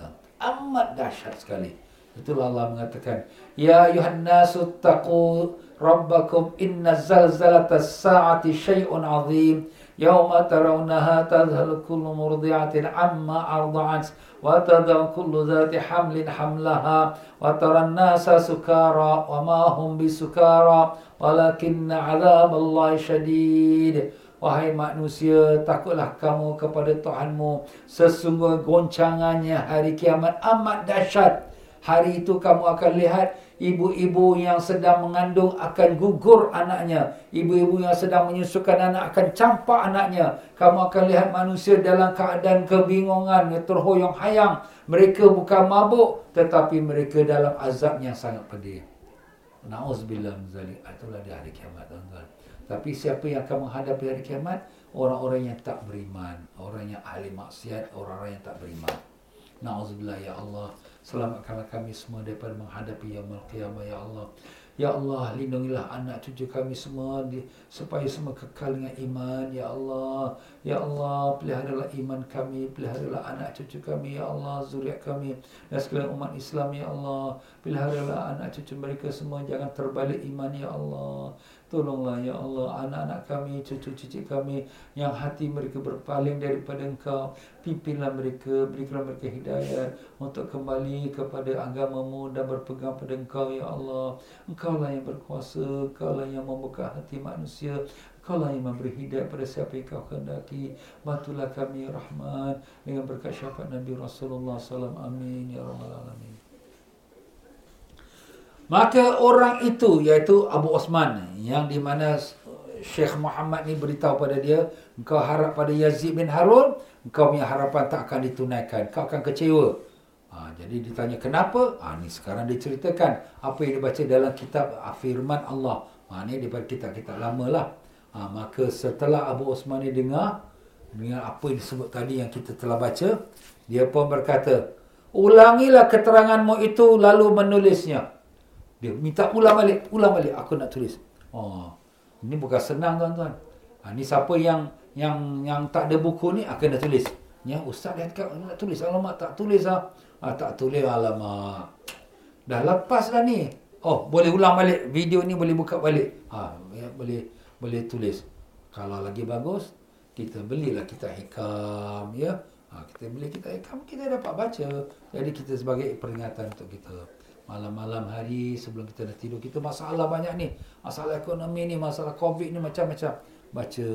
amat dahsyat sekali. Itulah Allah mengatakan, Ya ayuhan nasu taqu rabbakum inna zalzalata sa'ati syai'un azim. Yawma tarawnaha tadhal kullu murdi'atin amma arda'at wa tadhal kullu dhati hamlin hamlaha wa taran nasa sukara wa ma hum bisukara walakinna azab Allah syadid. Wahai manusia, takutlah kamu kepada Tuhanmu. Sesungguh goncangannya hari kiamat amat dahsyat. Hari itu kamu akan lihat ibu-ibu yang sedang mengandung akan gugur anaknya. Ibu-ibu yang sedang menyusukan anak akan campak anaknya. Kamu akan lihat manusia dalam keadaan kebingungan, terhoyong hayang. Mereka bukan mabuk, tetapi mereka dalam azab yang sangat pedih. Na'udzubillah zalik. Itulah di hari kiamat, tuan-tuan. Tapi siapa yang akan menghadapi hari kiamat? Orang-orang yang tak beriman. Orang yang ahli maksiat. Orang-orang yang tak beriman. Na'udzubillah ya Allah. Selamatkanlah kami semua daripada menghadapi yaumul qiyamah ya Allah. Ya Allah, lindungilah anak cucu kami semua di, supaya semua kekal dengan iman. Ya Allah, Ya Allah, peliharalah iman kami, peliharalah anak cucu kami. Ya Allah, zuriat kami dan sekalian umat Islam. Ya Allah, peliharalah anak cucu mereka semua. Jangan terbalik iman, Ya Allah. Tolonglah ya Allah anak-anak kami, cucu-cucu kami yang hati mereka berpaling daripada Engkau. Pimpinlah mereka, berikanlah mereka hidayah untuk kembali kepada agamamu dan berpegang pada Engkau ya Allah. Engkau lah yang berkuasa, Engkau lah yang membuka hati manusia. Engkau lah yang memberi hidayah pada siapa yang kau kehendaki. Bantulah kami ya Rahman dengan berkat syafaat Nabi Rasulullah SAW. Amin ya Rabbal Alamin. Maka orang itu iaitu Abu Osman yang di mana Syekh Muhammad ni beritahu pada dia, engkau harap pada Yazid bin Harun, engkau punya harapan tak akan ditunaikan, kau akan kecewa. Ha, jadi ditanya kenapa? Ha, ni sekarang diceritakan apa yang dibaca dalam kitab firman Allah. Ha, ni daripada kitab-kitab lama lah. Ha, maka setelah Abu Osman ni dengar, dengan apa yang disebut tadi yang kita telah baca, dia pun berkata, ulangilah keteranganmu itu lalu menulisnya. Dia minta ulang balik, ulang balik. Aku nak tulis. Oh, ini bukan senang tuan-tuan. Ha, ni siapa yang yang yang tak ada buku ni akan dah tulis. Ya, ustaz dia cakap nak tulis. Alamak tak tulis ah. Ha, tak tulis alamak. Dah lepas dah ni. Oh, boleh ulang balik. Video ni boleh buka balik. Ha, ya, boleh boleh tulis. Kalau lagi bagus, kita belilah kita hikam ya. Ha, kita beli kita hikam, kita dapat baca. Jadi kita sebagai peringatan untuk kita. Malam-malam hari sebelum kita dah tidur, kita masalah banyak ni. Masalah ekonomi ni, masalah covid ni macam-macam. Baca,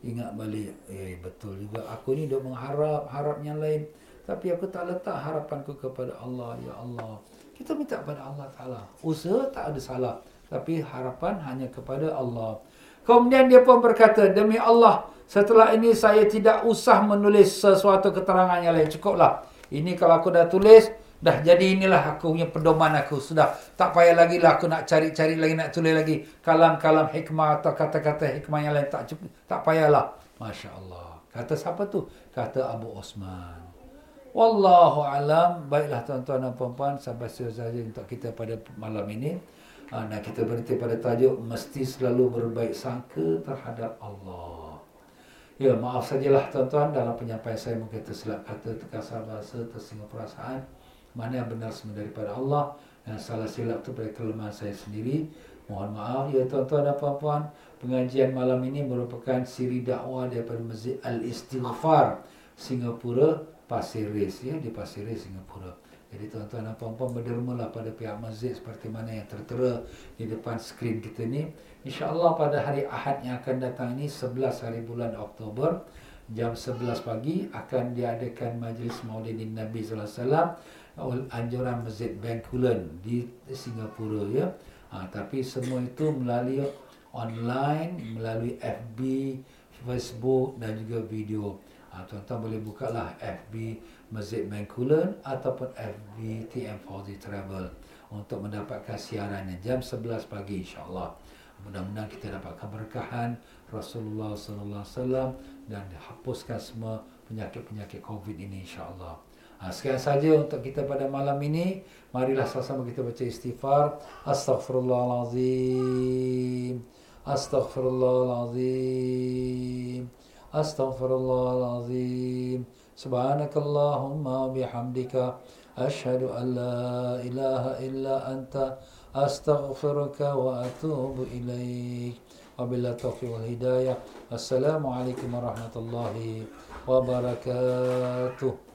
ingat balik. Eh betul juga, aku ni dah mengharap, harap yang lain. Tapi aku tak letak harapanku kepada Allah. Ya Allah. Kita minta kepada Allah Ta'ala. Usaha tak ada salah. Tapi harapan hanya kepada Allah. Kemudian dia pun berkata, demi Allah, setelah ini saya tidak usah menulis sesuatu keterangan yang lain. Cukuplah. Ini kalau aku dah tulis, dah jadi inilah aku punya pedoman aku. Sudah. Tak payah lagi lah aku nak cari-cari lagi, nak tulis lagi. Kalam-kalam hikmah atau kata-kata hikmah yang lain. Tak, tak payahlah. Masya Allah. Kata siapa tu? Kata Abu Osman. Wallahu alam. Baiklah tuan-tuan dan puan-puan. Sampai saja untuk kita pada malam ini. Nah kita berhenti pada tajuk mesti selalu berbaik sangka terhadap Allah. Ya, maaf sajalah tuan-tuan dalam penyampaian saya mungkin tersilap kata, terkasar bahasa, tersinggung perasaan. Mana yang benar semua daripada Allah. Yang salah silap itu pada kelemahan saya sendiri. Mohon maaf ya tuan-tuan dan puan-puan. Pengajian malam ini merupakan siri dakwah daripada Masjid Al-Istighfar Singapura, Pasir Ris. Ya, di Pasir Ris, Singapura. Jadi tuan-tuan dan puan-puan berdermalah pada pihak masjid seperti mana yang tertera di depan skrin kita ni. InsyaAllah pada hari Ahad yang akan datang ini 11 hari bulan Oktober jam 11 pagi akan diadakan majlis Maulidin Nabi sallallahu alaihi wasallam anjuran Masjid Bencoolen di Singapura ya. Ha, tapi semua itu melalui online, melalui FB, Facebook dan juga video. Ha, tuan-tuan boleh bukalah FB Masjid Bencoolen ataupun FB TM Fauzi Travel untuk mendapatkan siarannya jam 11 pagi insya-Allah. Mudah-mudahan kita dapat keberkahan Rasulullah wasallam dan dihapuskan semua penyakit-penyakit Covid ini insya-Allah. Ha, sekian saja untuk kita pada malam ini. Marilah sama-sama kita baca istighfar. Astaghfirullahalazim. Astaghfirullahalazim. Astaghfirullahalazim. Subhanakallahumma bihamdika ashhadu an la ilaha illa anta astaghfiruka wa atubu ilaik. Wabillahi taufiq wal hidayah. Assalamualaikum warahmatullahi wabarakatuh.